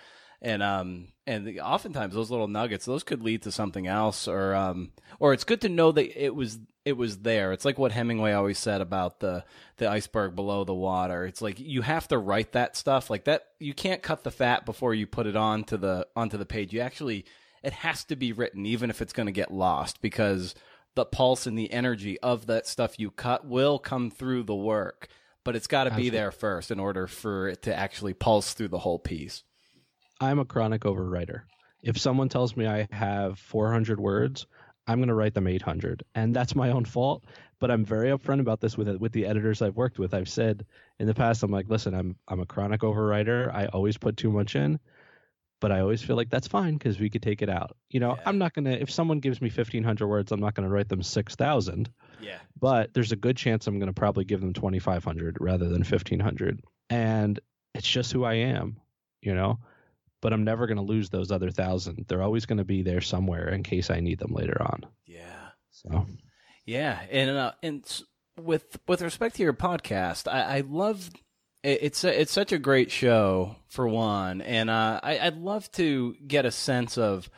and um and oftentimes those little nuggets those could lead to something else or um or it's good to know that it was it was there. It's like what hemingway always said about the the iceberg below the water. It's like you have to write that stuff. Like that you can't cut the fat before you put it onto the onto the page. You actually it has to be written even if it's going to get lost because the pulse and the energy of that stuff you cut will come through the work but it's got to be there first in order for it to actually pulse through the whole piece I'm a chronic overwriter. If someone tells me I have 400 words, I'm going to write them 800, and that's my own fault. But I'm very upfront about this with with the editors I've worked with. I've said in the past, I'm like, listen, I'm I'm a chronic overwriter. I always put too much in, but I always feel like that's fine because we could take it out. You know, yeah. I'm not gonna if someone gives me 1,500 words, I'm not gonna write them 6,000. Yeah. But there's a good chance I'm gonna probably give them 2,500 rather than 1,500, and it's just who I am. You know but I'm never going to lose those other thousand. They're always going to be there somewhere in case I need them later on. Yeah. So. Yeah, and uh, and with with respect to your podcast, I, I love it's a, it's such a great show for one, and uh, I, I'd love to get a sense of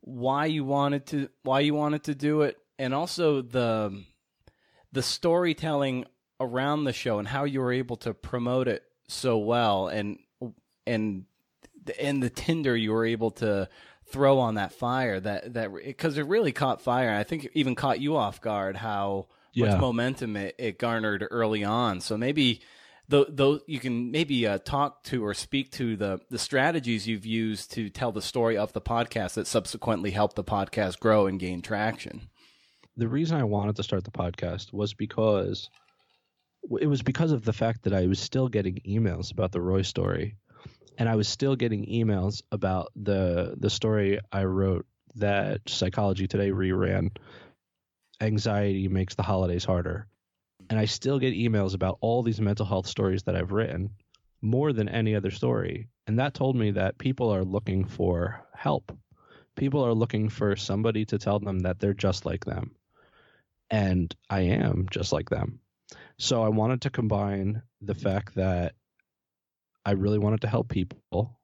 why you wanted to why you wanted to do it, and also the the storytelling around the show and how you were able to promote it so well, and and and the tinder you were able to throw on that fire that that because it really caught fire. I think it even caught you off guard how yeah. much momentum it, it garnered early on. So maybe though though you can maybe uh, talk to or speak to the the strategies you've used to tell the story of the podcast that subsequently helped the podcast grow and gain traction. The reason I wanted to start the podcast was because it was because of the fact that I was still getting emails about the Roy story, and I was still getting emails about the the story I wrote that Psychology Today reran. Anxiety makes the holidays harder and I still get emails about all these mental health stories that I've written more than any other story. And that told me that people are looking for help. People are looking for somebody to tell them that they're just like them. And I am just like them. So I wanted to combine the fact that I really wanted to help people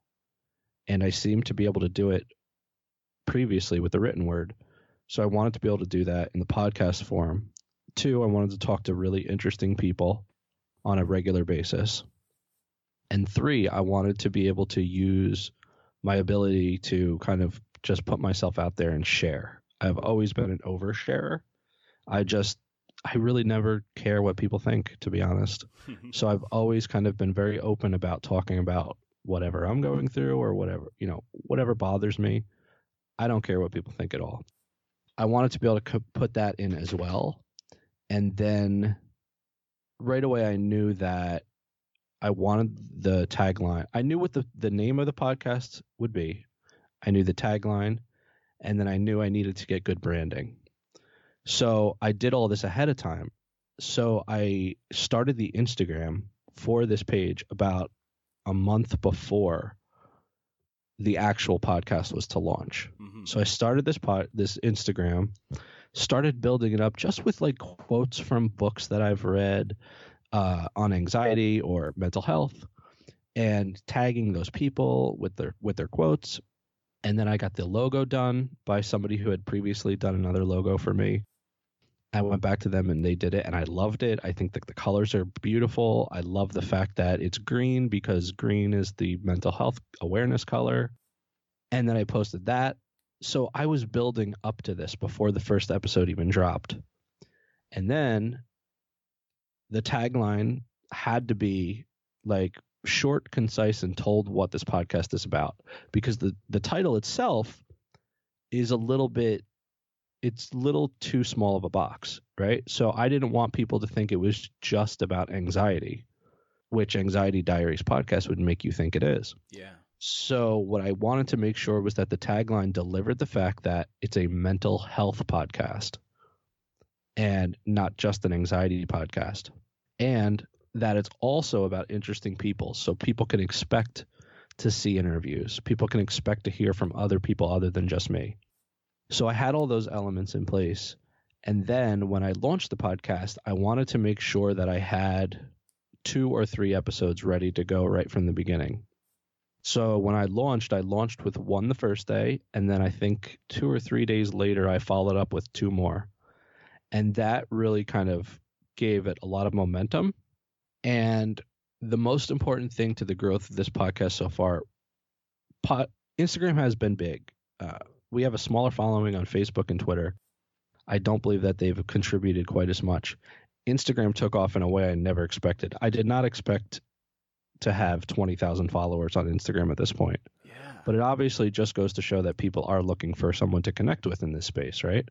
and I seemed to be able to do it previously with the written word. So I wanted to be able to do that in the podcast form Two, I wanted to talk to really interesting people on a regular basis. And three, I wanted to be able to use my ability to kind of just put myself out there and share. I've always been an oversharer. I just I really never care what people think, to be honest. so I've always kind of been very open about talking about whatever I'm going through or whatever, you know, whatever bothers me. I don't care what people think at all. I wanted to be able to put that in as well and then right away I knew that I wanted the tagline. I knew what the, the name of the podcast would be. I knew the tagline, and then I knew I needed to get good branding. So I did all this ahead of time. So I started the Instagram for this page about a month before the actual podcast was to launch. Mm-hmm. So I started this pod, this Instagram started building it up just with like quotes from books that I've read uh, on anxiety or mental health and tagging those people with their with their quotes and then I got the logo done by somebody who had previously done another logo for me. I went back to them and they did it and I loved it. I think that the colors are beautiful. I love the fact that it's green because green is the mental health awareness color. And then I posted that so I was building up to this before the first episode even dropped. And then the tagline had to be like short, concise, and told what this podcast is about. Because the, the title itself is a little bit it's a little too small of a box, right? So I didn't want people to think it was just about anxiety, which Anxiety Diaries podcast would make you think it is. Yeah. So, what I wanted to make sure was that the tagline delivered the fact that it's a mental health podcast and not just an anxiety podcast. And that it's also about interesting people. So, people can expect to see interviews, people can expect to hear from other people other than just me. So, I had all those elements in place. And then when I launched the podcast, I wanted to make sure that I had two or three episodes ready to go right from the beginning. So when I launched, I launched with one the first day, and then I think two or three days later, I followed up with two more. And that really kind of gave it a lot of momentum. And the most important thing to the growth of this podcast so far, pot, Instagram has been big. Uh, we have a smaller following on Facebook and Twitter. I don't believe that they've contributed quite as much. Instagram took off in a way I never expected. I did not expect to have 20,000 followers on Instagram at this point. Yeah. But it obviously just goes to show that people are looking for someone to connect with in this space, right?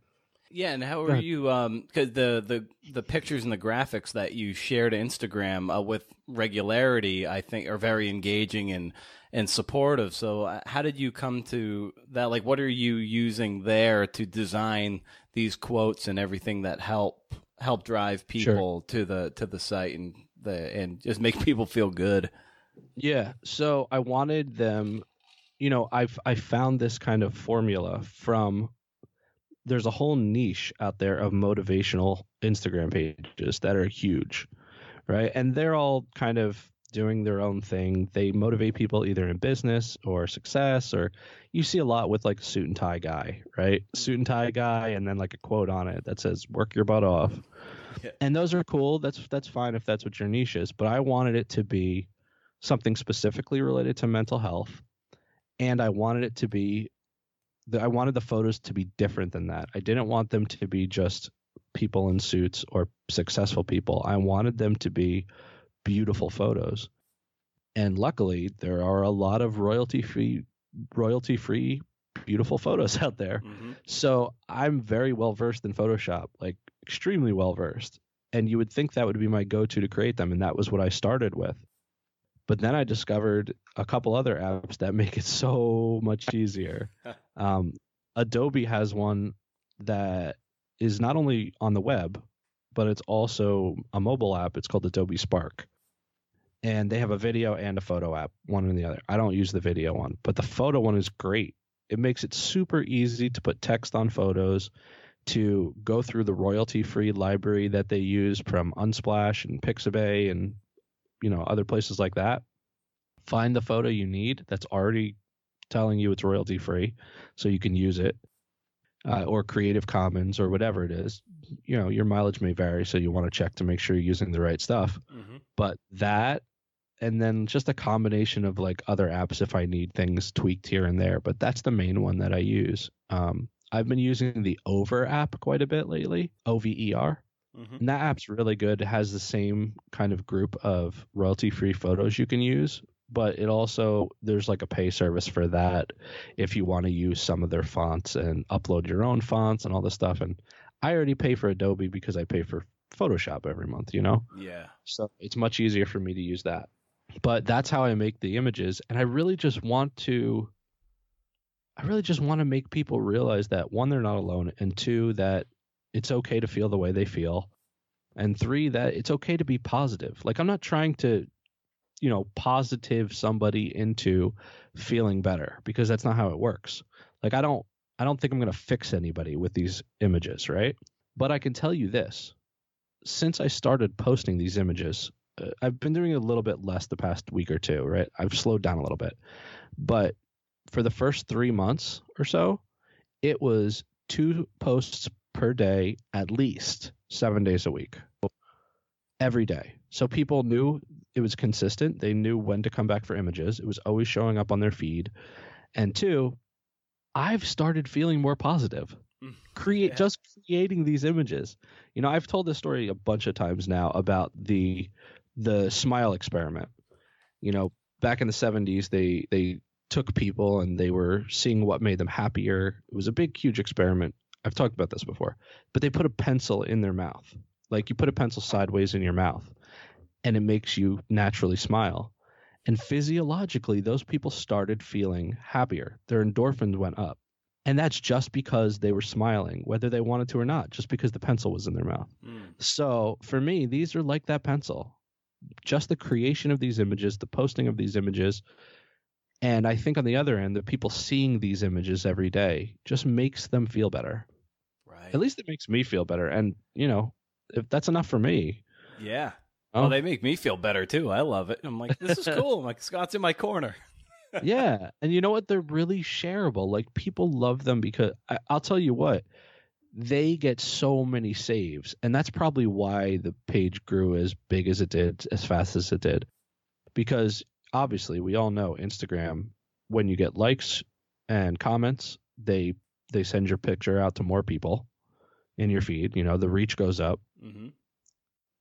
Yeah, and how are you? Um, because the the the pictures and the graphics that you share to Instagram uh, with regularity, I think, are very engaging and and supportive. So, uh, how did you come to that? Like, what are you using there to design these quotes and everything that help help drive people sure. to the to the site and the and just make people feel good. Yeah. So I wanted them, you know, I've I found this kind of formula from there's a whole niche out there of motivational Instagram pages that are huge, right? And they're all kind of doing their own thing. They motivate people either in business or success, or you see a lot with like a suit and tie guy, right? Mm. Suit and tie guy, and then like a quote on it that says "work your butt off." And those are cool. That's that's fine if that's what your niche is. But I wanted it to be something specifically related to mental health, and I wanted it to be the, I wanted the photos to be different than that. I didn't want them to be just people in suits or successful people. I wanted them to be beautiful photos. And luckily, there are a lot of royalty free, royalty free, beautiful photos out there. Mm-hmm. So I'm very well versed in Photoshop, like extremely well versed. And you would think that would be my go to to create them. And that was what I started with. But then I discovered a couple other apps that make it so much easier. um, Adobe has one that is not only on the web, but it's also a mobile app. It's called Adobe Spark. And they have a video and a photo app, one and the other. I don't use the video one, but the photo one is great. It makes it super easy to put text on photos, to go through the royalty free library that they use from Unsplash and Pixabay and you know other places like that. Find the photo you need that's already telling you it's royalty free, so you can use it, uh, or Creative Commons or whatever it is. You know your mileage may vary, so you want to check to make sure you're using the right stuff. Mm-hmm. But that, and then just a combination of like other apps if I need things tweaked here and there. But that's the main one that I use. Um, I've been using the Over app quite a bit lately, O V E R. Mm-hmm. And that app's really good. It has the same kind of group of royalty free photos you can use, but it also, there's like a pay service for that if you want to use some of their fonts and upload your own fonts and all this stuff. And I already pay for Adobe because I pay for Photoshop every month, you know? Yeah. So it's much easier for me to use that. But that's how I make the images. And I really just want to I really just want to make people realize that one, they're not alone, and two, that it's okay to feel the way they feel. And three, that it's okay to be positive. Like I'm not trying to, you know, positive somebody into feeling better because that's not how it works. Like I don't I don't think I'm going to fix anybody with these images, right? But I can tell you this. Since I started posting these images, uh, I've been doing a little bit less the past week or two, right? I've slowed down a little bit. But for the first 3 months or so, it was two posts per day at least 7 days a week. Every day. So people knew it was consistent. They knew when to come back for images. It was always showing up on their feed. And two, I've started feeling more positive. Mm, Create yeah. just creating these images. You know, I've told this story a bunch of times now about the the smile experiment. You know, back in the 70s they they took people and they were seeing what made them happier. It was a big huge experiment. I've talked about this before. But they put a pencil in their mouth. Like you put a pencil sideways in your mouth and it makes you naturally smile. And physiologically, those people started feeling happier. Their endorphins went up. And that's just because they were smiling, whether they wanted to or not, just because the pencil was in their mouth. Mm. So for me, these are like that pencil. Just the creation of these images, the posting of these images. And I think on the other end, the people seeing these images every day just makes them feel better. Right. At least it makes me feel better. And, you know, if that's enough for me. Yeah. Oh. Well, they make me feel better too. I love it. I'm like, this is cool. I'm like, Scott's in my corner. yeah. And you know what? They're really shareable. Like people love them because I, I'll tell you what, they get so many saves. And that's probably why the page grew as big as it did, as fast as it did. Because obviously we all know Instagram, when you get likes and comments, they they send your picture out to more people in your feed. You know, the reach goes up. hmm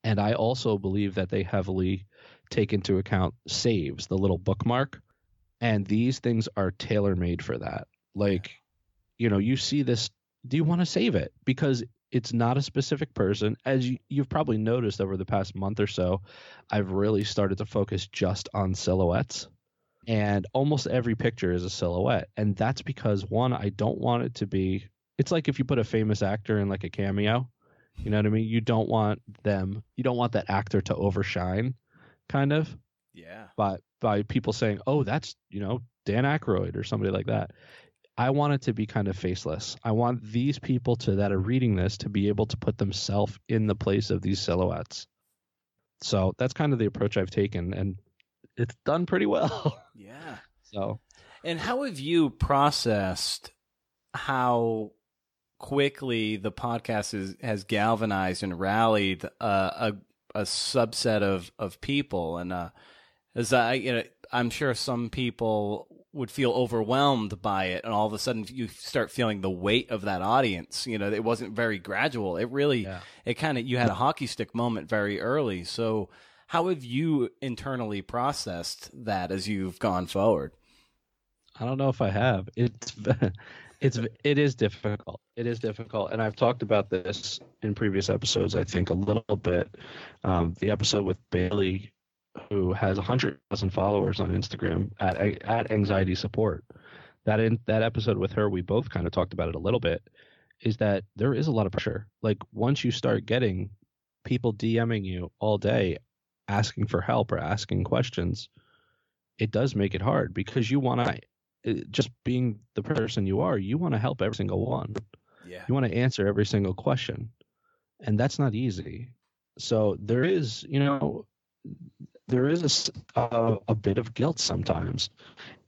And I also believe that they heavily take into account saves, the little bookmark. And these things are tailor made for that. Like, you know, you see this, do you want to save it? Because it's not a specific person. As you, you've probably noticed over the past month or so, I've really started to focus just on silhouettes. And almost every picture is a silhouette. And that's because, one, I don't want it to be, it's like if you put a famous actor in like a cameo. You know what I mean? You don't want them, you don't want that actor to overshine, kind of, Yeah. by by people saying, "Oh, that's you know Dan Aykroyd or somebody like that." I want it to be kind of faceless. I want these people to that are reading this to be able to put themselves in the place of these silhouettes. So that's kind of the approach I've taken, and it's done pretty well. Yeah. so And how have you processed how quickly the podcast is, has galvanized and rallied uh, a a subset of of people? And uh, as I, you know, I'm sure some people would feel overwhelmed by it, and all of a sudden you start feeling the weight of that audience. You know, it wasn't very gradual. It really, Yeah. it kind of you had a hockey stick moment very early. So. how have you internally processed that as you've gone forward? I don't know if I have. It's it's it is difficult. It is difficult, and I've talked about this in previous episodes. I think a little bit. Um, the episode with Bailey, who has hundred thousand followers on Instagram at at Anxiety Support. That in that episode with her, we both kind of talked about it a little bit. Is that there is a lot of pressure. Like once you start getting people DMing you all day, asking for help or asking questions, it does make it hard because you want to Uh, just being the person you are, you want to help every single one. Yeah. You want to answer every single question. And that's not easy. So there is, you know, there is a, a, a bit of guilt sometimes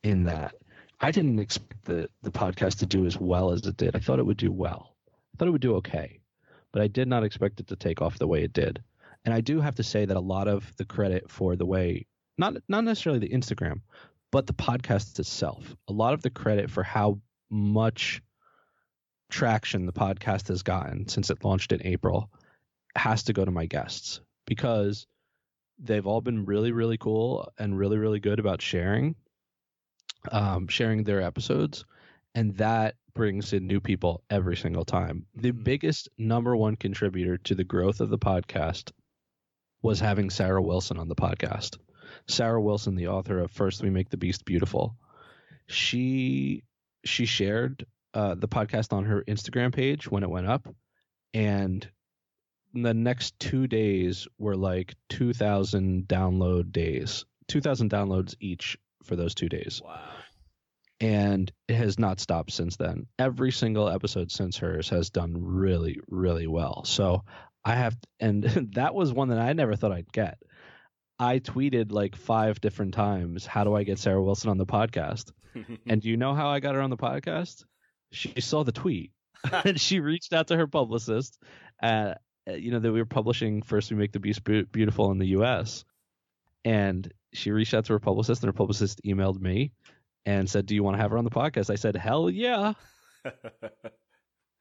in that. I didn't expect the, the podcast to do as well as it did. I thought it would do well. I thought it would do okay, but I did not expect it to take off the way it did. And I do have to say that a lot of the credit for the way, not not necessarily the Instagram, but the podcast itself. A lot of the credit for how much traction the podcast has gotten since it launched in April has to go to my guests because they've all been really, really cool and really, really good about sharing, um, sharing their episodes, and that brings in new people every single time. The mm-hmm. biggest number one contributor to the growth of the podcast was having Sarah Wilson on the podcast. Sarah Wilson, the author of First We Make the Beast Beautiful, she she shared uh, the podcast on her Instagram page when it went up, and the next two days were like 2,000 download days, 2,000 downloads each for those two days. Wow. And it has not stopped since then. Every single episode since hers has done really, really well. So I have, and that was one that I never thought I'd get. I tweeted like five different times, "How do I get Sarah Wilson on the podcast?" and do you know how I got her on the podcast? She saw the tweet and she reached out to her publicist. Uh, you know that we were publishing first. We make the beast beautiful in the U.S. And she reached out to her publicist, and her publicist emailed me and said, "Do you want to have her on the podcast?" I said, "Hell yeah."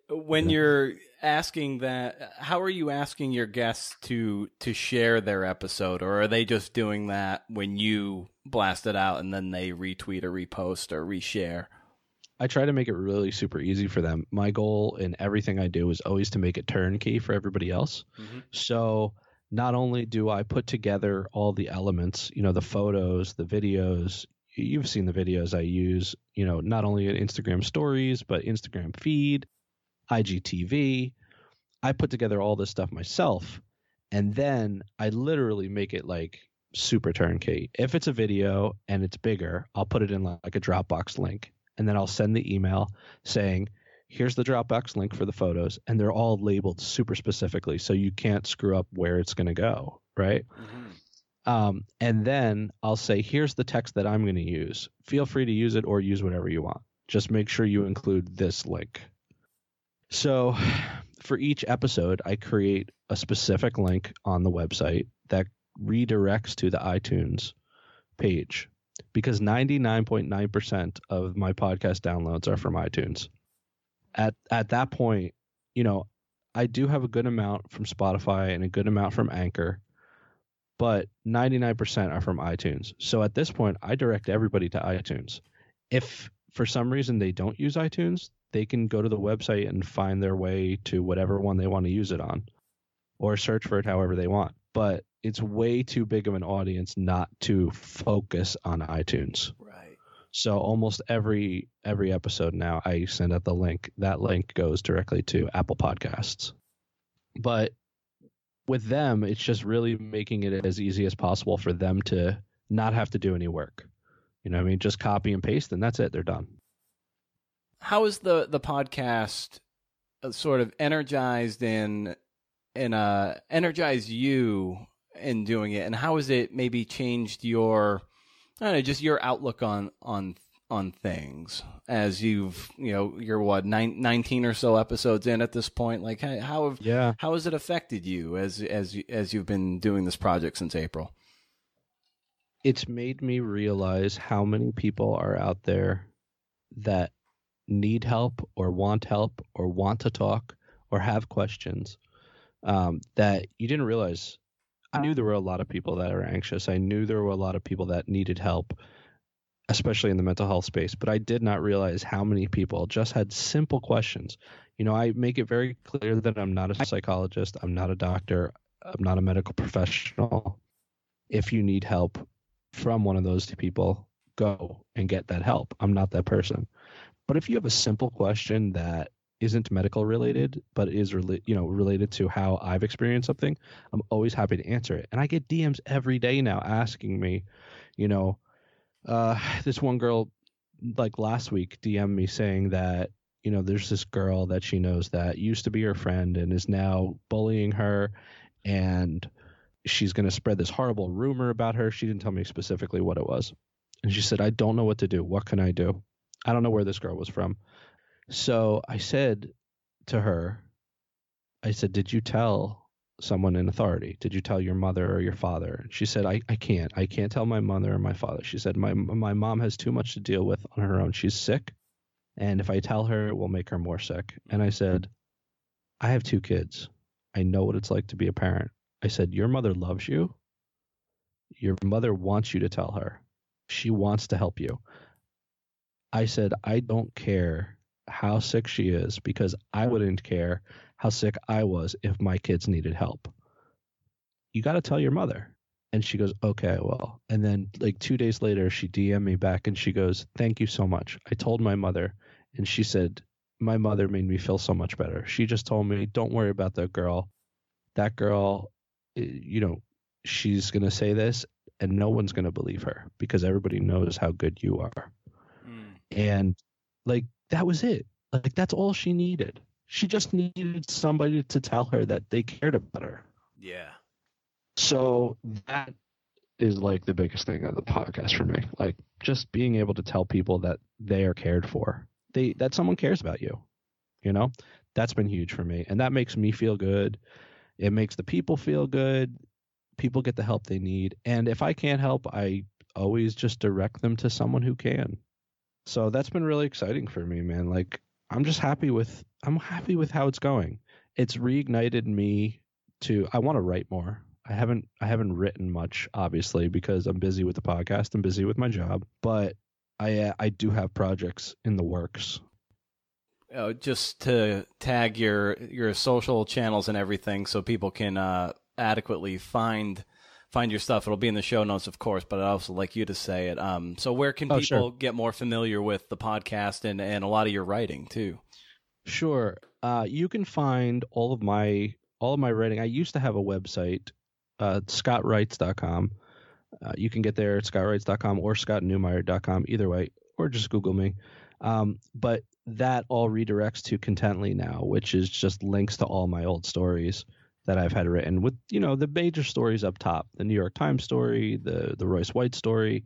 When you're asking that how are you asking your guests to to share their episode? Or are they just doing that when you blast it out and then they retweet or repost or reshare? I try to make it really super easy for them. My goal in everything i do is always to make it turnkey for everybody else. Mm-hmm. so not only do i put together all the elements you know the photos the videos you've seen the videos i use you know not only in instagram stories but instagram feed IGTV. I put together all this stuff myself, and then I literally make it like super turnkey. If it's a video and it's bigger, I'll put it in like a Dropbox link, and then I'll send the email saying, "Here's the Dropbox link for the photos," and they're all labeled super specifically, so you can't screw up where it's going to go, right? Mm-hmm. Um, and then I'll say, "Here's the text that I'm going to use. Feel free to use it or use whatever you want. Just make sure you include this link." So for each episode, I create a specific link on the website that redirects to the iTunes page because 99.9% of my podcast downloads are from iTunes. At at that point, you know, I do have a good amount from Spotify and a good amount from Anchor, but 99% are from iTunes. So at this point, I direct everybody to iTunes. If for some reason they don't use iTunes, they can go to the website and find their way to whatever one they want to use it on or search for it however they want. But it's way too big of an audience not to focus on iTunes. Right. So almost every every episode now I send out the link. That link goes directly to Apple Podcasts. But with them, it's just really making it as easy as possible for them to not have to do any work. You know I mean? Just copy and paste and that's it. They're done how is the the podcast uh, sort of energized in in uh energize you in doing it? And how has it maybe changed your I don't know just your outlook on on on things as you've you know you're what nine, 19 or so episodes in at this point? Like how have yeah. how has it affected you as as as you've been doing this project since April? It's made me realize how many people are out there that need help or want help or want to talk or have questions um, that you didn't realize I knew there were a lot of people that are anxious. I knew there were a lot of people that needed help, especially in the mental health space. But I did not realize how many people just had simple questions. You know, I make it very clear that I'm not a psychologist, I'm not a doctor, I'm not a medical professional. If you need help from one of those two people, go and get that help. I'm not that person. But if you have a simple question that isn't medical related, but is rela- you know related to how I've experienced something, I'm always happy to answer it. And I get DMs every day now asking me, you know, uh, this one girl like last week DM me saying that you know there's this girl that she knows that used to be her friend and is now bullying her, and she's going to spread this horrible rumor about her. She didn't tell me specifically what it was, and she said, I don't know what to do. What can I do? I don't know where this girl was from. So I said to her, I said, Did you tell someone in authority? Did you tell your mother or your father? She said, I, I can't. I can't tell my mother or my father. She said, my, my mom has too much to deal with on her own. She's sick. And if I tell her, it will make her more sick. And I said, I have two kids. I know what it's like to be a parent. I said, Your mother loves you. Your mother wants you to tell her. She wants to help you. I said, I don't care how sick she is because I wouldn't care how sick I was if my kids needed help. You got to tell your mother. And she goes, okay, well. And then, like, two days later, she DM'd me back and she goes, thank you so much. I told my mother, and she said, my mother made me feel so much better. She just told me, don't worry about that girl. That girl, eh, you know, she's going to say this and no one's going to believe her because everybody knows how good you are. And like that was it. Like that's all she needed. She just needed somebody to tell her that they cared about her. Yeah. So that is like the biggest thing of the podcast for me. Like just being able to tell people that they are cared for. They that someone cares about you. You know? That's been huge for me. And that makes me feel good. It makes the people feel good people get the help they need. And if I can't help, I always just direct them to someone who can. So that's been really exciting for me, man. Like I'm just happy with I'm happy with how it's going. It's reignited me to I want to write more. I haven't I haven't written much obviously because I'm busy with the podcast, I'm busy with my job, but I uh, I do have projects in the works. Uh, just to tag your your social channels and everything so people can uh, adequately find find your stuff. It'll be in the show notes, of course, but I'd also like you to say it. Um, so where can oh, people sure. get more familiar with the podcast and, and a lot of your writing too? Sure. Uh, you can find all of my all of my writing. I used to have a website, uh, scottwrites.com. Uh, you can get there at scottwrites.com or scottneumyer.com, either way, or just Google me. Um, but that all redirects to Contently now, which is just links to all my old stories that I've had written with you know the major stories up top, the New York Times story, the the Royce White story,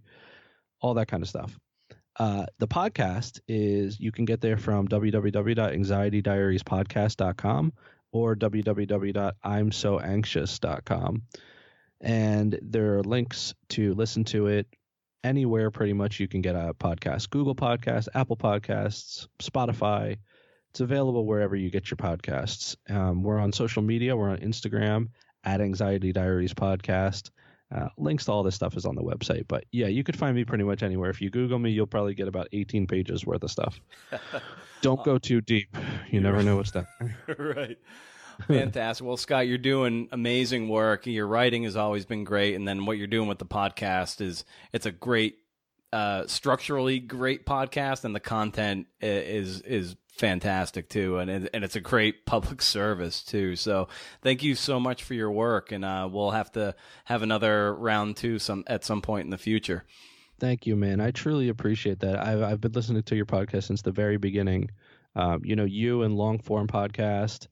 all that kind of stuff. Uh, the podcast is you can get there from www.anxietydiariespodcast.com or www.imsoanxious.com. And there are links to listen to it anywhere pretty much you can get a podcast Google Podcasts, Apple Podcasts, Spotify, it's available wherever you get your podcasts. Um, we're on social media. We're on Instagram at Anxiety Diaries Podcast. Uh, links to all this stuff is on the website. But yeah, you could find me pretty much anywhere. If you Google me, you'll probably get about 18 pages worth of stuff. Don't go too deep. You never know what's there. right. Fantastic. Well, Scott, you're doing amazing work. Your writing has always been great, and then what you're doing with the podcast is it's a great, uh, structurally great podcast, and the content is is fantastic too, and and it's a great public service too. So thank you so much for your work, and uh, we'll have to have another round two some at some point in the future. Thank you, man. I truly appreciate that. I've I've been listening to your podcast since the very beginning. Um, you know, you and long form podcast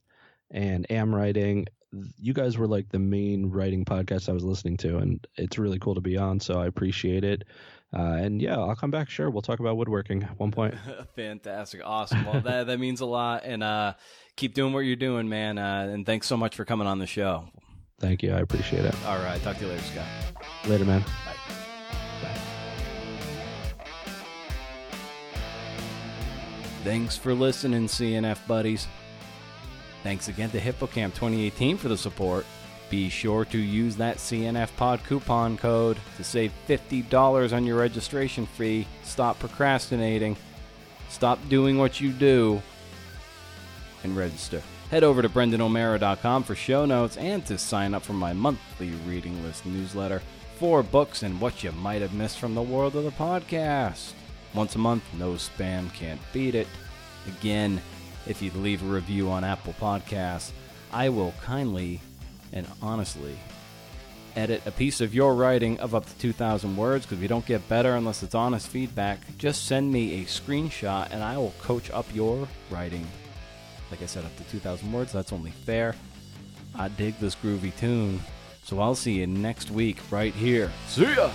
and am writing. You guys were like the main writing podcast I was listening to, and it's really cool to be on. So I appreciate it. Uh, and yeah, I'll come back. Sure, we'll talk about woodworking at one point. Fantastic, awesome. Well, that that means a lot, and uh, keep doing what you're doing, man. Uh, and thanks so much for coming on the show. Thank you, I appreciate it. All right, talk to you later, Scott. Later, man. Bye. Bye. Thanks for listening, CNF buddies. Thanks again to Hippocamp 2018 for the support. Be sure to use that CNF Pod coupon code to save $50 on your registration fee. Stop procrastinating. Stop doing what you do and register. Head over to BrendanO'Meara.com for show notes and to sign up for my monthly reading list newsletter. Four books and what you might have missed from the world of the podcast. Once a month, no spam, can't beat it. Again, if you leave a review on Apple Podcasts, I will kindly and honestly edit a piece of your writing of up to 2,000 words because we don't get better unless it's honest feedback. Just send me a screenshot and I will coach up your writing. Like I said, up to 2,000 words, that's only fair. I dig this groovy tune. So I'll see you next week right here. See ya!